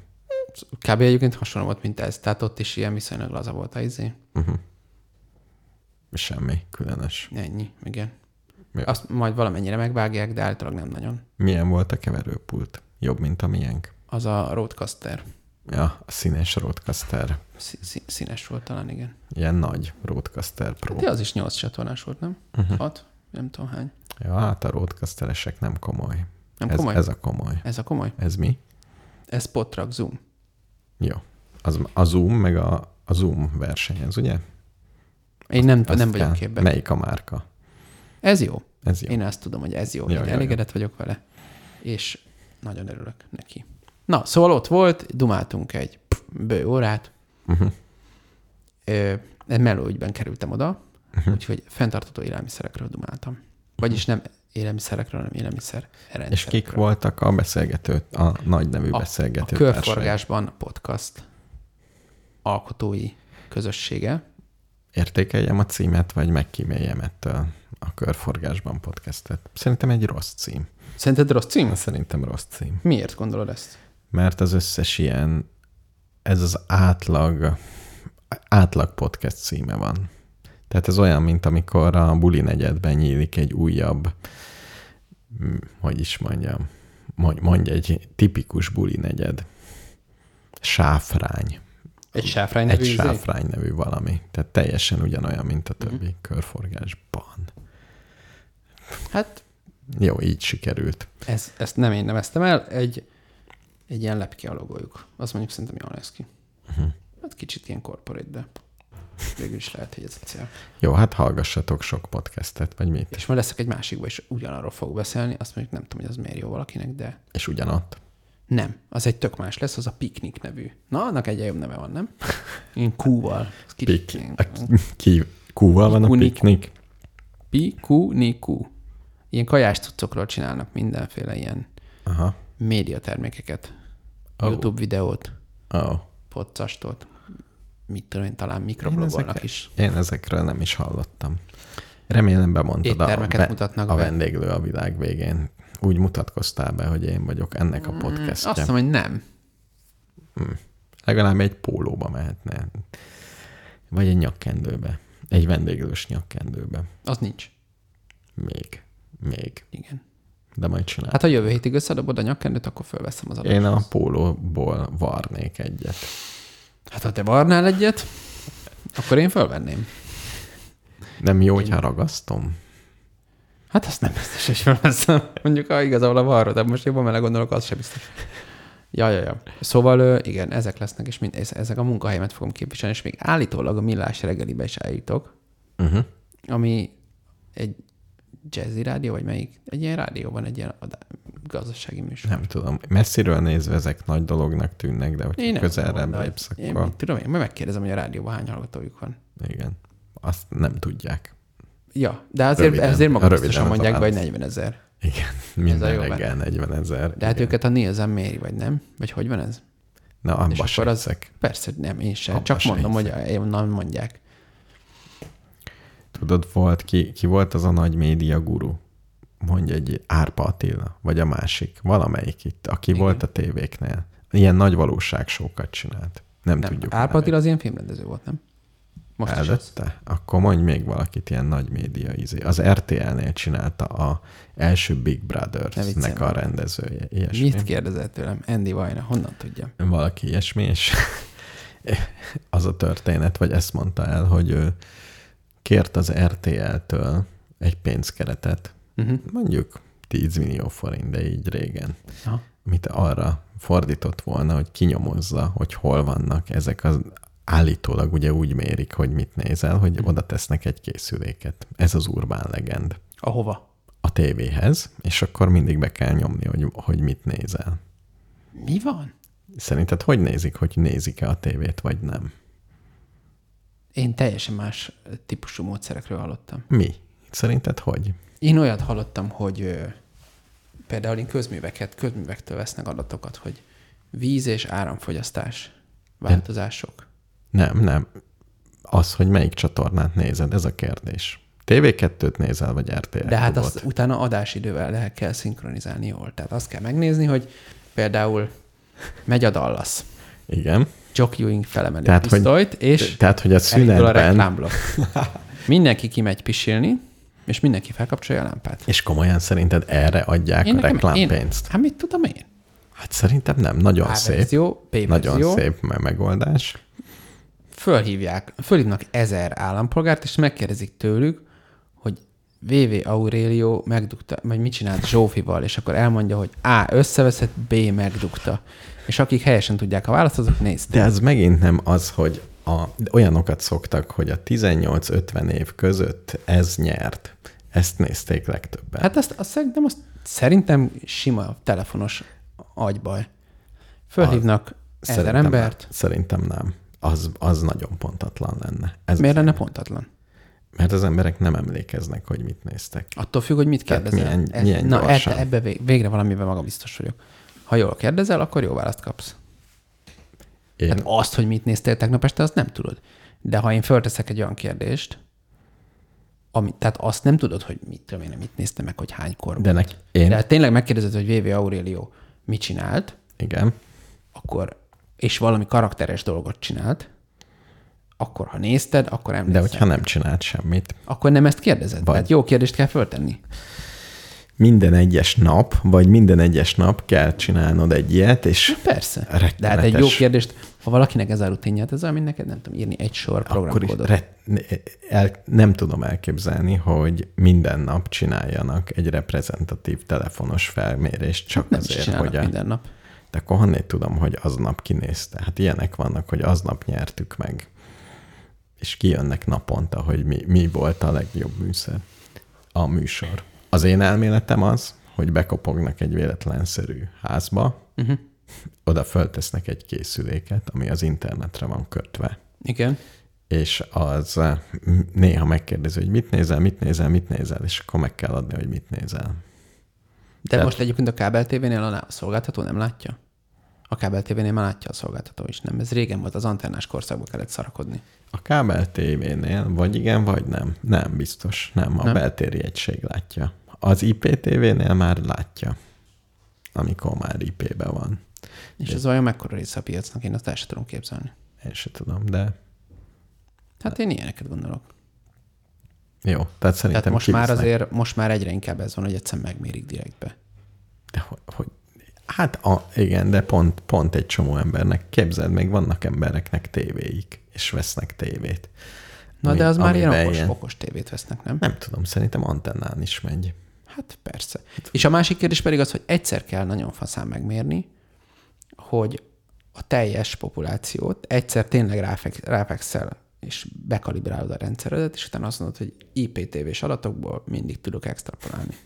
Kb. egyébként hasonló volt, mint ez. Tehát ott is ilyen viszonylag laza volt a izé. Uh-huh. Semmi különös. Ennyi, igen. Jó. Azt majd valamennyire megvágják, de általában nem nagyon. Milyen volt a keverőpult? Jobb, mint a miénk? Az a Roadcaster. Ja, a színes Roadcaster. Szí- szí- színes volt talán, igen. Ilyen nagy Roadcaster Pro. De az is 8 csatornás volt, nem? Uh-huh. 6? Nem tudom hány. Ja, hát a Roadcasteresek nem komoly. Nem ez, komoly? Ez a komoly. Ez a komoly? Ez mi? Ez Spottrack Zoom. Jó. Az, a Zoom, meg a, a Zoom versenyez, ugye? Én nem, Azt nem vagyok kell. képben. Melyik a márka? Ez jó. Ez jó. Én azt tudom, hogy ez jó. Jó, Én jó, elégedett vagyok vele. És nagyon örülök neki. Na, szóval ott volt, dumáltunk egy bő órát. Uh-huh. Ö, melóügyben kerültem oda, Uh-huh. úgyhogy fenntartató élelmiszerekről dumáltam. Vagyis nem élelmiszerekről, hanem élelmiszer És kik voltak a beszélgető, a nagy nevű A, a beszélgető társai? Körforgásban podcast alkotói közössége. Értékeljem a címet, vagy megkíméljem ettől a Körforgásban podcastet. Szerintem egy rossz cím. Szerinted rossz cím? Szerintem rossz cím. Miért gondolod ezt? Mert az összes ilyen, ez az átlag, átlag podcast címe van. Tehát ez olyan, mint amikor a buli negyedben nyílik egy újabb, hogy is mondjam, mondj, mondj egy tipikus buli negyed. Sáfrány. Egy sáfrány nevű Egy izé? sáfrány nevű valami. Tehát teljesen ugyanolyan, mint a többi Mhm. körforgásban. Hát Jó, így sikerült. ez, ezt nem én neveztem el, egy, egy ilyen lepke a logójuk. Az mondjuk szerintem jól néz ki. Uh-huh. Hát kicsit ilyen corporate, de végül is lehet, hogy ez a cél. Jó, hát hallgassatok sok podcastet, vagy mit? És majd leszek egy másikba, és ugyanarról fogok beszélni. Azt mondjuk nem tudom, hogy az miért jó valakinek, de És ugyanott. nem. Az egy tök más lesz, az a Piknik nevű. Na, annak egy jobb neve van, nem? Én Q-val. Pik. ki, kúval van a piknik. Pi-Q-Ni-Q. Ilyen kajás cuccokról csinálnak mindenféle ilyen Aha. médiatermékeket. Oh. YouTube videót, Oh. podcastot, mit tudom én, talán mikroblogolnak is. Én ezekről nem is hallottam. Remélem bemondtad a, mutatnak a be. vendéglő a világ végén. Úgy mutatkoztál be, hogy én vagyok ennek a Mm, Azt podcastja. hiszem, hogy nem. Legalább egy pólóba mehetne. Vagy egy nyakkendőbe. Egy vendéglős nyakkendőbe. Az nincs. Még. Még. Igen. De majd csinál. Hát ha jövő hétig összedobod a nyakkendőt, akkor fölveszem az adást. Én a pólóból varnék egyet. Hát ha te varnál egyet, akkor én fölvenném. Nem jó, hogyha ragasztom? Hát azt nem biztos, hogy fölveszem. Mondjuk, ha igazából a varra, de most jobban bele gondolok, az sem biztos. Ja, ja, ja. Szóval igen, ezek lesznek, és mind, ez- ezek a munkahelyemet fogom képviselni, és még állítólag a millás reggelibe is állítok, Uh-huh. ami egy jazzy rádió, vagy melyik? Egy ilyen rádió van, egy ilyen adá- gazdasági műsor. Nem tudom. Messziről nézve ezek nagy dolognak tűnnek, de hogyha Én nem közelre tudom, de lépsz, Én akkor mit tudom, én majd megkérdezem, hogy a rádióban hány hallgatójuk van. igen. Azt nem tudják. Ja, de azért, Röviden. ezért Röviden magasztosan az mondják hogy válasz. 40 ezer. Igen, minden reggel 40 ezer. De hát igen. őket a Nielsen méri, vagy nem? Vagy hogy van ez? Na, és abba akkor se az-. Persze, nem, én sem. Abba Csak mondom, hogy hiszek. onnan mondják. Tudod, volt ki, ki volt az a nagy média guru? Mondja egy Árpa Attila, vagy a másik, valamelyik itt, aki Igen. volt a tévéknél. Ilyen nagy valóságsókat csinált. Nem, Nem, tudjuk. Árpa. Attila az ilyen filmrendező volt, nem? Most is. Előtte? Akkor mondj még valakit, ilyen nagy média izé. Az RTL-nél csinálta a első Big Brothers-nek a rendezője. Ilyesmi. Mit kérdezett tőlem? Andy Vajna, honnan tudjam? Valaki ilyesmi, és az a történet, vagy ezt mondta el, hogy ő kért az RTL-től egy pénzkeretet, Uh-huh. mondjuk 10 millió forint, de így régen, Aha. amit arra fordított volna, hogy kinyomozza, hogy hol vannak ezek az állítólag ugye úgy mérik, hogy mit nézel, hogy Mhm. oda tesznek egy készüléket. Ez az urbán legend. Ahova? A tévéhez, és akkor mindig be kell nyomni, hogy, hogy mit nézel. Mi van? Szerinted hogy nézik, hogy nézik-e a tévét, vagy nem? Én teljesen más típusú módszerekről hallottam. Mi? Szerinted hogy? Én olyat hallottam, hogy például én közműveket, közművektől vesznek adatokat, hogy víz és áramfogyasztás változások. Nem, nem. az, hogy melyik csatornát nézed, ez a kérdés. TV2-t nézel, vagy RTL De hát Klubot? azt utána adásidővel lehet kell szinkronizálni jól. Tehát azt kell megnézni, hogy például megy a Dallas. Igen. Jock Ewing felemeli a Tehát, hogy- pisztolyt, és Tehát, hogy a elindul a szünetben, reklámblokk. Mindenki kimegy pisilni, és mindenki felkapcsolja a lámpát. és komolyan szerinted erre adják a nekem- reklámpénzt? Hát mit tudom én? Hát szerintem nem. Nagyon A szép. verzió, B Nagyon verzió. szép me- megoldás. Fölhívják, fölhívnak ezer állampolgárt, és megkérdezik tőlük, hogy VV Aurelio megdugta, vagy mit csinált Zsófival, és akkor elmondja, hogy A. összeveszett, B. megdugta. És akik helyesen tudják a választ, azok nézték. De ez megint nem az, hogy a, olyanokat szoktak, hogy a 18-50 év között ez nyert. Ezt nézték legtöbben. Hát azt, azt szerintem, azt szerintem sima telefonos agybaj. Fölhívnak ezer Szerintem embert. Nem. Szerintem nem. Az, az nagyon pontatlan lenne. Ez Miért lenne pontatlan? Mert az emberek nem emlékeznek, hogy mit néztek. Attól függ, hogy mit kérdezel. milyen- milyen Na, gyorsan. ebbe, ebbe vég- végre valamiben maga biztos vagyok. Ha jól kérdezel, akkor jó választ kapsz. Én, Hát azt, hogy mit néztél tegnap este, azt nem tudod. De ha én fölteszek egy olyan kérdést, ami, tehát azt nem tudod, hogy mit tudom én, mit néztem meg, hogy hánykor de nek, én, De tényleg megkérdezed, hogy VV Aurelio mit csinált, igen, akkor, és valami karakteres dolgot csinált, akkor ha nézted, akkor de emlékszel. hogyha nem csinált semmit, Akkor nem ezt kérdezed. Vagy. Tehát jó kérdést kell föltenni. Minden egyes nap, vagy minden egyes nap kell csinálnod egy ilyet, és Persze. Rettenetes. De hát egy jó kérdést, ha valakinek ez hát ez mint neked nem tudom írni egy sor akkor is programkódot. re, el, nem tudom elképzelni, hogy minden nap csináljanak egy reprezentatív telefonos felmérést, csak Hát nem azért, hogy a, minden nap. De akkor honnét tudom, hogy aznap kinézte? Hát ilyenek vannak, hogy aznap nyertük meg. És kijönnek naponta, hogy mi, mi volt a legjobb műszer. A műsor. Az én elméletem az, hogy bekopognak egy véletlenszerű házba, Uh-huh. oda föltesznek egy készüléket, ami az internetre van kötve. Igen. És az eh, néha megkérdezi, hogy mit nézel, mit nézel, mit nézel, és akkor meg kell adni, hogy mit nézel. De Tehát- most egyébként a kábel tévénél a a szolgáltató nem látja? A kábel tévénél már látja a szolgáltató is, nem? Ez régen volt, az antennás korszakban kellett szarakodni. A kábel tévénél vagy igen, vagy nem. Nem, biztos. Nem, a Nem? beltéri egység látja. Az IPTV-nél már látja, amikor már IP-ben van. És ez olyan mekkora része a piacnak, én azt el sem tudom képzelni. Én se tudom, de Hát én ilyeneket gondolok. jó. Tehát szerintem Tehát most már kivisznek. azért, most már egyre inkább ez van, hogy egyszer megmérik direktbe. De hogy, hogy, hát a, igen, de pont, pont egy csomó embernek, képzeld meg, vannak embereknek tévéik, és vesznek tévét. Na Ami- de az már ilyen okos, ilyen- okos tévét vesznek, nem? Nem tudom, szerintem antennán is megy. Hát persze. És a másik kérdés pedig az, hogy egyszer kell nagyon faszán megmérni, hogy a teljes populációt egyszer tényleg ráfek, ráfekszel, és bekalibrálod a rendszeredet, és utána azt mondod, hogy IPTV-s adatokból mindig tudok extrapolálni.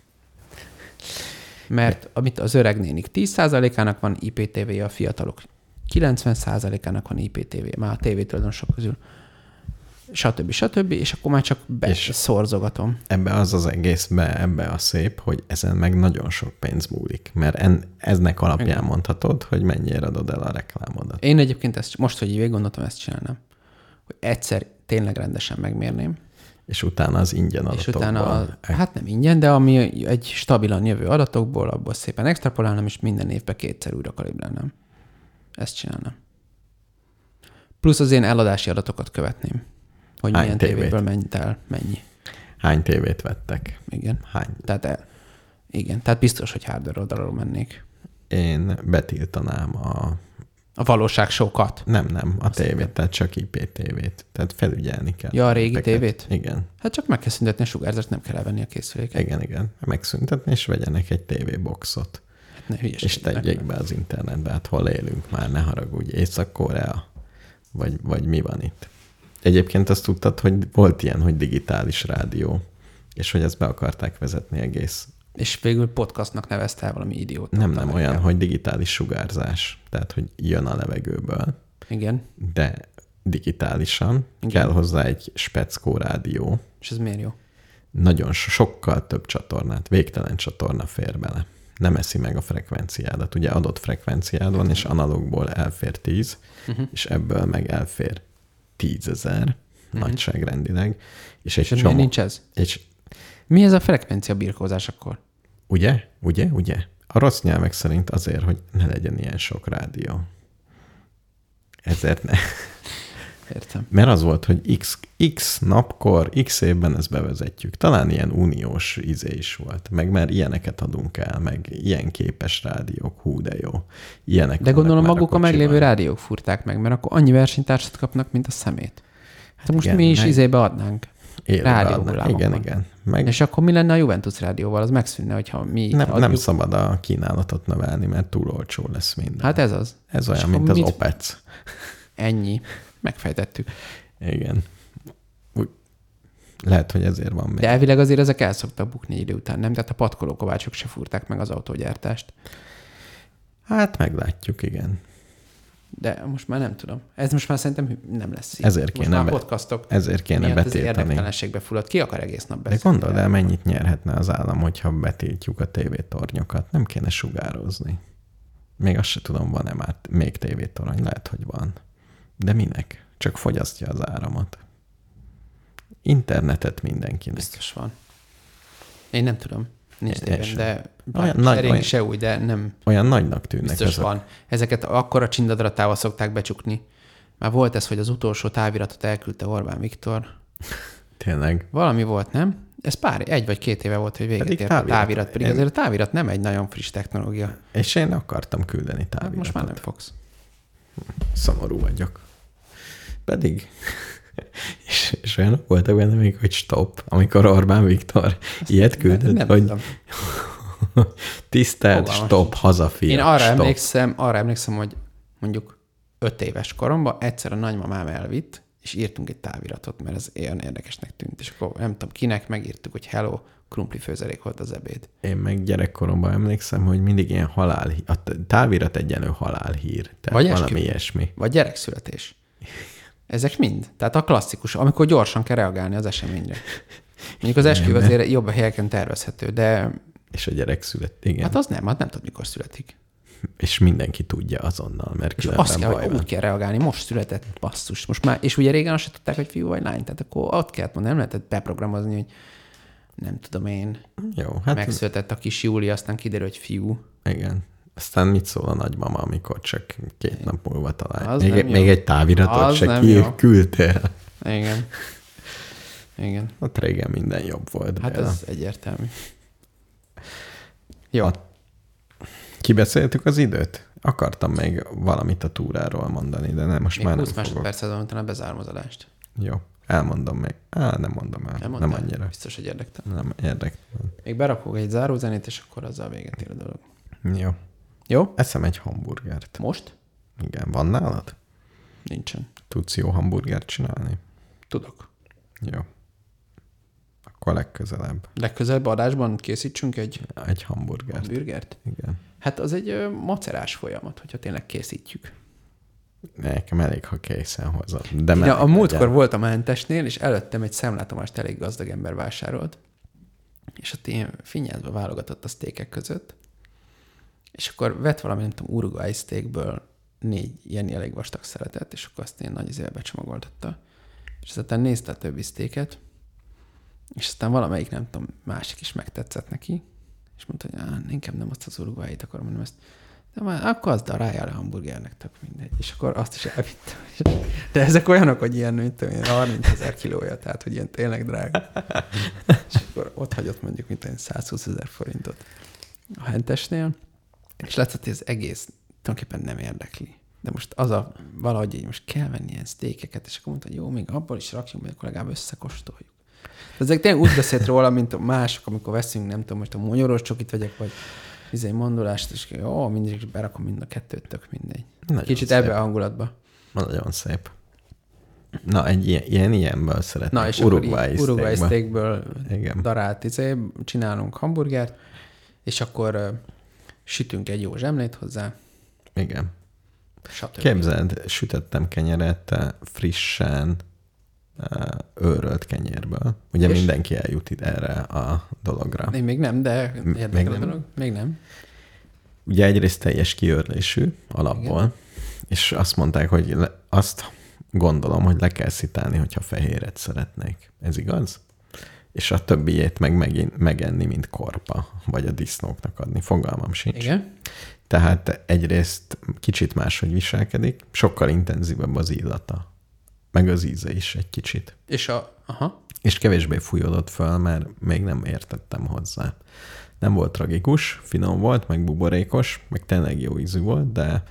Mert amit az öreg nénik 10%-ának van IPTV, a fiatalok 90%-ának van IPTV, már a tévétulajdonosok közül, stb. stb. És akkor már csak És- beszorzogatom. Ebbe az az egészbe, ebbe a szép, hogy ezen meg nagyon sok pénz múlik, mert en, eznek alapján Igen. mondhatod, hogy mennyire adod el a reklámodat. Én egyébként ezt, most, hogy így gondoltam, ezt csinálnám. Hogy egyszer tényleg rendesen megmérném, És utána az ingyen és adatokból. utána, a, hát nem ingyen, de ami egy stabilan jövő adatokból, abból szépen extrapolálnám, és minden évben kétszer újra kalibrálnám. Ezt csinálnám. Plusz az én eladási adatokat követném. Hogy Hány milyen tévét? tévéből mennyit el, mennyi. Hány tévét vettek? Igen. Hány? Tehát el, igen, tehát biztos, hogy hardware oldalról mennék. Én betiltanám a... A valóság sokat. Nem, nem, a tévét, tehát csak IPTV-t. Tehát felügyelni kell. Ja, a régi Gépeket. tévét? Igen, Hát csak meg kell szüntetni a sugárzást, nem kell elvenni a készüléket. igen, igen. Megszüntetni, és vegyenek egy TV-boxot. Hát ne És tegyék be az internetbe, hát hol élünk már, ne haragudj, Észak-Korea, vagy, vagy mi van itt. Egyébként azt tudtad, hogy volt ilyen, hogy digitális rádió, és hogy ezt be akarták vezetni egész. És végül podcastnak nevezte valami idiót. Nem, nem olyan, hogy digitális sugárzás, tehát hogy jön a levegőből, Igen. de digitálisan Igen. Kell hozzá egy speckó rádió, És ez miért jó? nagyon so- sokkal több csatornát, végtelen csatorna fér bele. Nem eszi meg a frekvenciádat. Ugye adott frekvenciád van, és analógból elfér 10, uh-huh. és ebből meg elfér 10 ezer, nagyságrendileg. És egy És csomó... nincs ez? És Mi ez a frekvencia birkózás akkor? ugye, ugye, ugye? A rossz nyelvek szerint azért, hogy ne legyen ilyen sok rádió. Ezért ne. Értem. Mert az volt, hogy x, x napkor, x évben ezt bevezetjük. Talán ilyen uniós izé is volt. Meg mert ilyeneket adunk el, meg ilyen képes rádiók, hú de jó. Ilyenek De gondolom már maguk a kocsiban. meglévő rádiók furták meg, mert akkor annyi versenytársat kapnak, mint a szemét. Hát most igen, mi is meg- izébe adnánk. Rádió. Igen, igen. Meg És akkor mi lenne a Juventus rádióval? Az megszűnne, hogyha mi nem, adjuk. nem szabad a kínálatot növelni, mert túl olcsó lesz minden. Hát ez az. Ez és olyan, akkor mint az mit- OPEC. Ennyi. Megfejtettük. Igen. Úgy, lehet, hogy ezért van még. De elvileg azért ezek el szoktak bukni idő után, nem? Tehát a patkolókovácsok se furták meg az autógyártást. Hát meglátjuk, igen. De most már nem tudom. Ez most már szerintem nem lesz így. Ezért most kéne már be- podcastok Ezért kéne miatt az betiltani. érdektelenségbe fullad. Ki akar egész nap De beszélni? gondold el, mennyit nyerhetne az állam, hogyha betiltjuk a tévétornyokat. Nem kéne sugározni. Még azt se tudom, van-e már még tévétorony. Lehet, hogy van. De minek? Csak fogyasztja az áramot. Internetet mindenkinek. Biztos van. Én nem tudom. Nincs de Olyan nagy- olyan- se új, de nem Olyan nagynak tűnnek biztos ezek. van. Ezeket akkora csindadratával szokták becsukni. Már volt ez, hogy az utolsó táviratot elküldte Orbán Viktor. Tényleg. Valami volt, nem? Ez pár, egy vagy két éve volt, hogy véget Pedig ért a távirat. távirat. Pedig Én- azért a távirat nem egy nagyon friss technológia. És én akartam küldeni Hát táviratot. most már nem fogsz. Szomorú vagyok. Pedig. és, és olyanok voltak benne még, hogy stop, amikor Orbán Viktor ilyet küldött, nem hogy tudom. tisztelt, Fogalmam stop, hazafiak, Én arra stop. emlékszem, arra emlékszem, hogy mondjuk öt éves koromban egyszer a nagymamám elvitt, és írtunk egy táviratot, mert ez olyan érdekesnek tűnt. És akkor nem tudom kinek, megírtuk, hogy hello, krumpli főzelék volt az ebéd. Én meg gyerekkoromban emlékszem, hogy mindig ilyen halál, a távirat egyenlő halálhír. Tehát Vagy valami esküvő. ilyesmi. Vagy gyerekszületés. Ezek mind. Tehát a klasszikus, amikor gyorsan kell reagálni az eseményre. Mondjuk az esküvő azért jobb a helyeken tervezhető, de És a gyerek született, igen. hát az nem, hát nem tudod, mikor születik. És mindenki tudja azonnal, mert És azt kell, hogy úgy kell reagálni, most született basszus. Most már, és ugye régen azt se tudták, hogy fiú vagy lány, tehát akkor ott kellett mondani, nem lehetett beprogramozni, hogy nem tudom én, Jó, hát megszületett a kis Júli, aztán kiderül, hogy fiú. igen. Aztán mit szól a nagymama, amikor csak két nap múlva talál? Az Még, még egy táviratot Az se ki, jó. küldtél. Igen. Igen. Ott régen minden jobb volt. Hát Béla. ez egyértelmű. Jó. A- Kibeszéltük az időt? Akartam még valamit a túráról mondani, de nem, most Még már 20 nem fogok. másodpercet van, utána bezárom az adást. Jó, elmondom még. Á, nem mondom el. Nem, Nem, annyira. Biztos, hogy érdektelen. Nem érdekel. Még berakok egy zárózenét, és akkor azzal véget ér a dolog. Jó. Jó? Eszem egy hamburgert. Most? Igen, van nálad? Nincsen. Tudsz jó hamburgert csinálni? Tudok. Jó. Akkor legközelebb Legközelebb adásban készítsünk egy egy hamburgert. burgert? Igen. Hát az egy ö, macerás folyamat, hogyha tényleg készítjük. Nekem elég, ha készen hozod. De Én meleg a, a múltkor legyen. voltam a mentesnél, és előttem egy szemlátomást elég gazdag ember vásárolt, és ott ilyen finnyázba válogatott a sztékek között, és akkor vett valami, nem tudom, uruguay steakből négy ilyen elég vastag szeletet, és akkor azt ilyen nagy izébe becsomagoltatta. És aztán nézte a többi sztéket, és aztán valamelyik, nem tudom, másik is megtetszett neki, és mondta, hogy Á, inkább nem azt az uruguayit akarom, hanem ezt. De már akkor az a rájár a hamburgernek, tök mindegy. És akkor azt is elvittem. De ezek olyanok, hogy ilyen, mint tudom, én, 30 ezer kilója, tehát, hogy ilyen tényleg drága. És akkor ott hagyott mondjuk, mint olyan 120 ezer forintot a hentesnél, és látszott, hogy ez egész tulajdonképpen nem érdekli. De most az a valahogy így most kell venni ilyen sztékeket, és akkor mondta, hogy jó, még abból is rakjunk, mert akkor legalább összekóstoljuk. De ezek tényleg úgy beszélt róla, mint a mások, amikor veszünk, nem tudom, most a monyoros csokit vegyek, vagy izé mondolást, és jó, mindig is berakom mind a kettőt, tök mindegy. Nagyon Kicsit szép. ebbe a hangulatba. Nagyon szép. Na, egy ilyen, ilyen ilyenből szeretnék. Na, és Uruguay Uruguay steakből. Igen. darált izé, csinálunk hamburgert, és akkor sütünk egy jó zsemlét hozzá, Igen. stb. Képzeld, sütöttem kenyeret frissen eh, őrölt kenyérből. Ugye És? mindenki eljut ide erre a dologra. Én még nem, de még érdekel a nem? dolog. Még nem. Ugye egyrészt teljes kiörlésű alapból, Igen. és azt mondták, hogy le- azt gondolom, hogy le kell szitálni, hogyha fehéret szeretnék. Ez igaz? És a többiét meg megint megenni, mint korpa, vagy a disznóknak adni. Fogalmam sincs. Igen. Tehát egyrészt kicsit máshogy viselkedik, sokkal intenzívebb az illata, meg az íze is egy kicsit. És a... Aha. És kevésbé fújódott föl, mert még nem értettem hozzá. Nem volt tragikus, finom volt, meg buborékos, meg tényleg jó ízű volt, de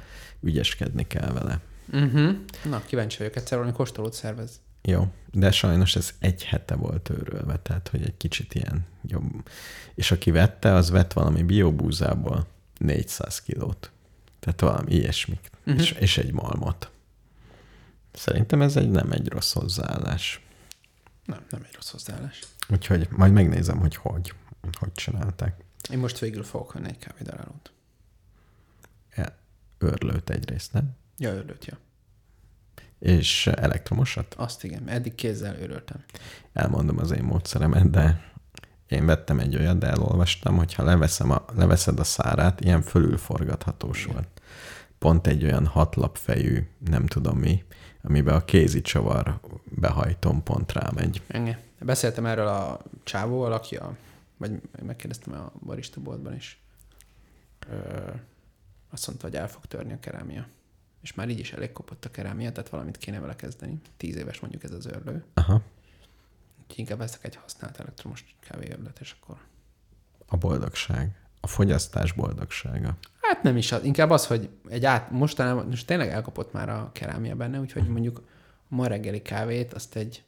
ügyeskedni kell vele. Uh-huh. Na, kíváncsi vagyok egyszer valami kóstolót szervez. Jó, de sajnos ez egy hete volt őrölve, tehát hogy egy kicsit ilyen jobb. És aki vette, az vett valami biobúzából 400 kilót. Tehát valami ilyesmik. Uh-huh. És, és egy malmot. Szerintem ez egy nem egy rossz hozzáállás. Nem, nem egy rossz hozzáállás. Úgyhogy majd megnézem, hogy hogy, hogy csinálták. Én most végül fogok venni egy kávédarálót. Ja, örlőt egyrészt, nem? Ja, örülött, ja. És elektromosat? Azt igen, eddig kézzel örültem. Elmondom az én módszeremet, de én vettem egy olyat, de elolvastam, hogy ha leveszem a, leveszed a szárát, ilyen fölülforgathatós volt. Pont egy olyan hatlapfejű, nem tudom mi, amiben a kézi csavar behajtom pont rámegy. Ennyi. Beszéltem erről a csávóval, aki a, vagy megkérdeztem a barista boltban is. Ö, azt mondta, hogy el fog törni a kerámia. És már így is elég kopott a kerámia, tehát valamit kéne vele kezdeni. Tíz éves mondjuk ez az örlő. Aha. Úgyhogy inkább veszek egy használt elektromos kávéörlőt, és akkor... A boldogság. A fogyasztás boldogsága. Hát nem is az, inkább az, hogy egy át, mostanában, most tényleg elkapott már a kerámia benne, úgyhogy mondjuk a ma reggeli kávét azt egy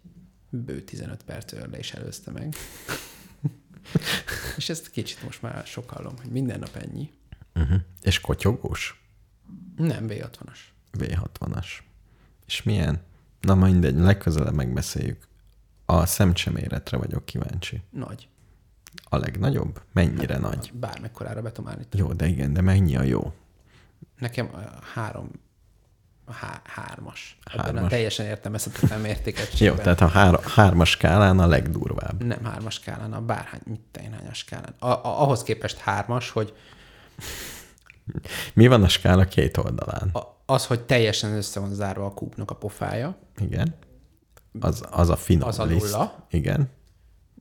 bő 15 perc örle is előzte meg. és ezt kicsit most már sokallom, hogy minden nap ennyi. Uh-huh. És kotyogós? Nem, V60-as. V60-as. És milyen? Na mindegy, legközelebb megbeszéljük. A szemcseméretre vagyok kíváncsi. Nagy. A legnagyobb? Mennyire nagy? Bármekkorára be tudom állítani. Jó, de igen, de mennyi a jó? Nekem a három, a há, hármas. Ebben Hármas. a teljesen értelmezhetetlen mértéket. Jó, tehát a hár- hármas skálán a legdurvább. Nem hármas skálán, a bárhány, mit hányas skálán. A, a, ahhoz képest hármas, hogy Mi van a skála két oldalán? a, az, hogy teljesen össze van zárva a kúpnak a pofája, Igen. Az, az a finom Az a liszt. nulla. Igen.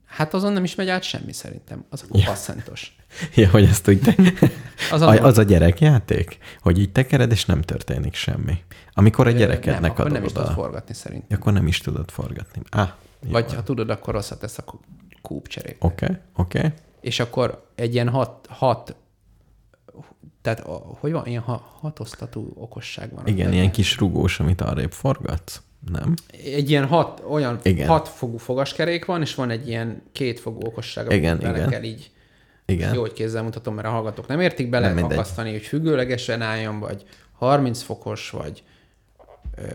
hát azon nem is megy át semmi szerintem. Az a passzantos. Ja, hogy ezt úgy te... Az a, az a gyerekjáték, hogy így tekered, és nem történik semmi. Amikor a nem, gyerekednek akkor nem is adod tudod forgatni szerintem. Akkor nem is tudod forgatni. Ah, jó. Vagy ha tudod, akkor rosszat tesz a kú- kúp cserék. Oké, okay, oké. Okay. És akkor egy ilyen hat, hat tehát a- hogy van, ilyen ha, hatosztatú okosság van. Igen, ilyen kis rugós, amit arrébb forgatsz. Nem? Egy ilyen hat, olyan Igen. hat fogú fogaskerék van, és van egy ilyen két fogú okosság, amit Igen, bele igen. kell így Igen. Jó, hogy kézzel mutatom, mert a hallgatók nem értik bele, Nem akasztani, hogy függőlegesen álljon, vagy 30 fokos, vagy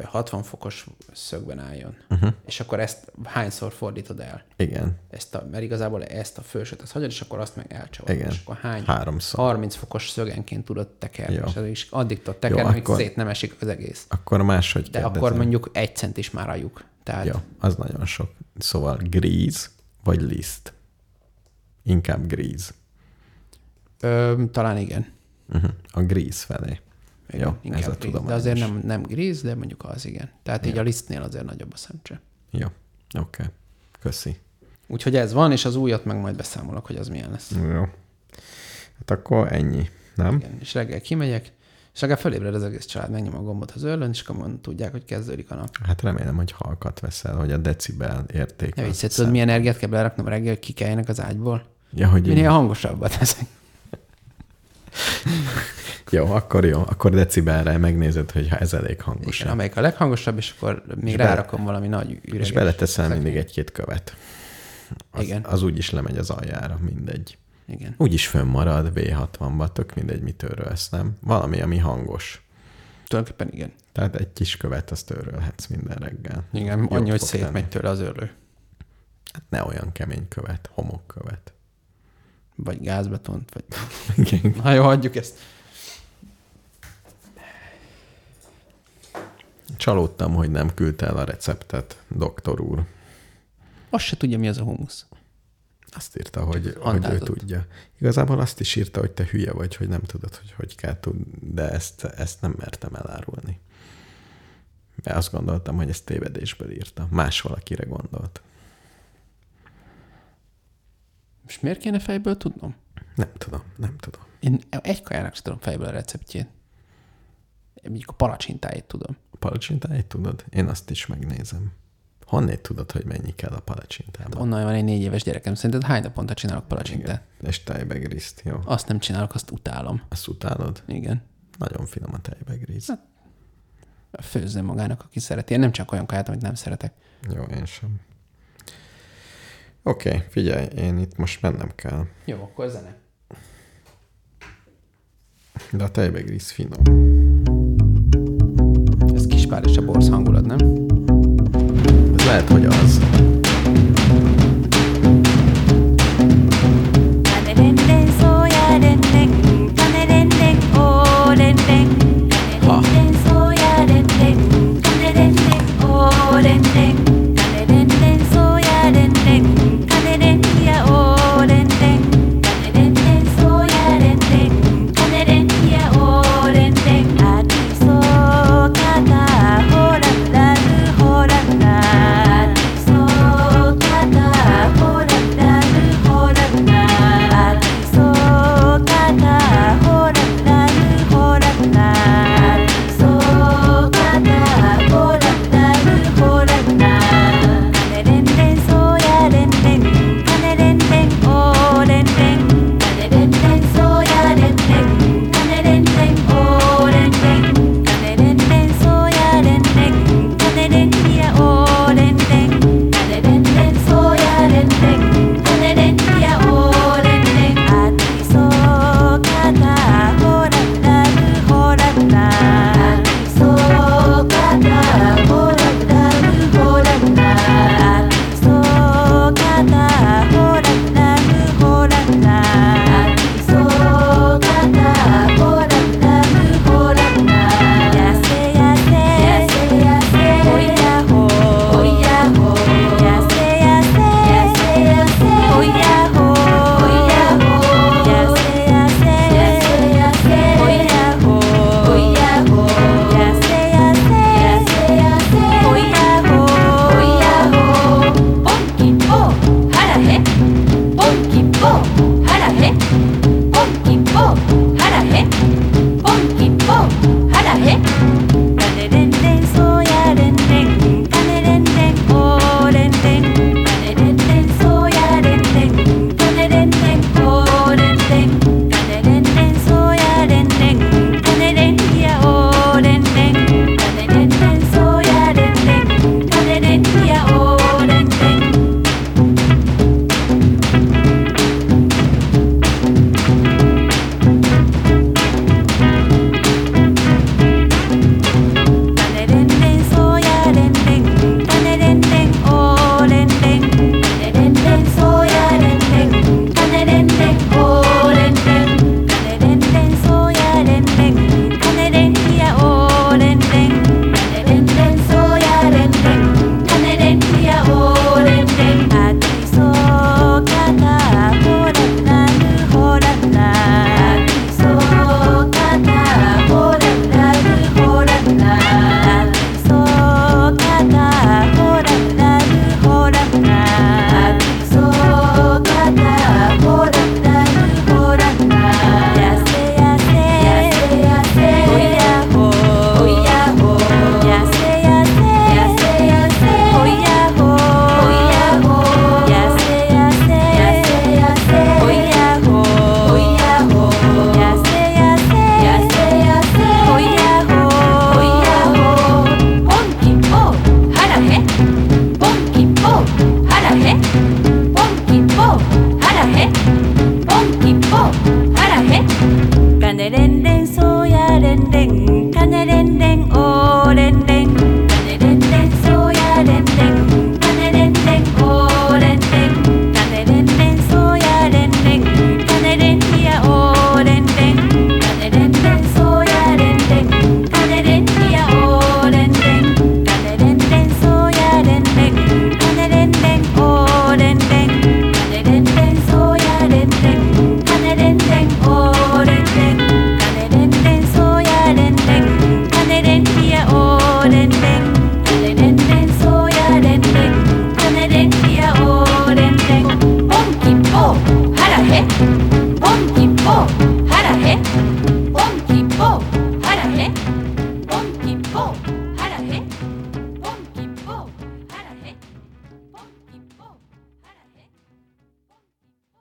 60 fokos szögben álljon. Uh-huh. És akkor ezt hányszor fordítod el? Igen. Ezt a, mert igazából ezt a felsőt azt hagyod, és akkor azt meg elcsavarod. Igen. És akkor hány? Háromszor. 30 fokos szögenként tudod tekerni, Jó. és az is addig tudod tekerni, amíg akkor- szét nem esik az egész. Akkor máshogy De kérdezem. akkor mondjuk egy cent is már a lyuk. Tehát Jó, az nagyon sok. Szóval gríz vagy liszt? Inkább gríz. ö, talán igen. Uh-huh. A gríz felé. Igen Jó, inkább ez a gríz. De azért nem, nem gríz, de mondjuk az igen. Tehát így a lisztnél azért nagyobb a szemcse. Jó, oké. Okay. Köszi. Úgyhogy ez van, és az újat meg majd beszámolok, hogy az milyen lesz. Jó. Hát akkor ennyi, nem? Igen, és reggel kimegyek, és legalább felébred az egész család, megnyom a gombot az örlön, és akkor tudják, hogy kezdődik a nap. Hát remélem, hogy halkat veszel, hogy a decibel érték. Viccelj, szem- tudod, milyen energiát kell beleraknom reggel, hogy kikeljenek az ágyból? Ja, hogy Minél hangosabbat teszek. Jó, akkor jó. Akkor decibelre megnézed, hogy ha ez elég hangos. Igen, amelyik a leghangosabb, és akkor még És rárakom valami nagy üreges. És beleteszel szekrény. mindig egy-két követ. Az, Igen. Az úgyis lemegy az aljára, mindegy. Igen. Úgyis fönnmarad V60-ba, tök mindegy, mit törölsz, nem? Valami, ami hangos. Tulajdonképpen igen. Tehát egy kis követ azt törölhetsz minden reggel. Igen, Jót annyi, hogy szétmegy tőle az örlő. Hát ne olyan kemény követ, homokkövet. Vagy gázbetont, vagy... Igen. Na jó, hagyjuk ezt. Csalódtam, hogy nem küldte el a receptet, doktor úr. Azt se tudja, mi az a humusz. Azt írta, hogy, hogy ő tudja. Igazából azt is írta, hogy te hülye vagy, hogy nem tudod, hogy hogy kell tudni, de ezt, ezt nem mertem elárulni. Mert azt gondoltam, hogy ezt tévedésből írta. Más valakire gondolt. És miért kéne fejből tudnom? Nem tudom, nem tudom. Én egy kajának sem tudom fejből a receptjét. Mondjuk a palacsintáit tudom. A palacsintáit tudod? Én azt is megnézem. Honnét tudod, hogy mennyi kell a palacsintában? Onnan van egy négy éves gyerekem. Szerinted hány naponta csinálok palacsintát? És tejbegriszt, jó? Azt nem csinálok, azt utálom. Azt utálod? Igen. Nagyon finom a tejbegriszt. Főzzön magának, aki szereti. Én nem csak olyan kaját, amit nem szeretek. Jó, én sem. Oké, okay, figyelj, én itt most mennem kell. Jó, akkor zene. De a tejbegríz finom. Ez kispár és a borsz hangulat, nem? Ez lehet, hogy az.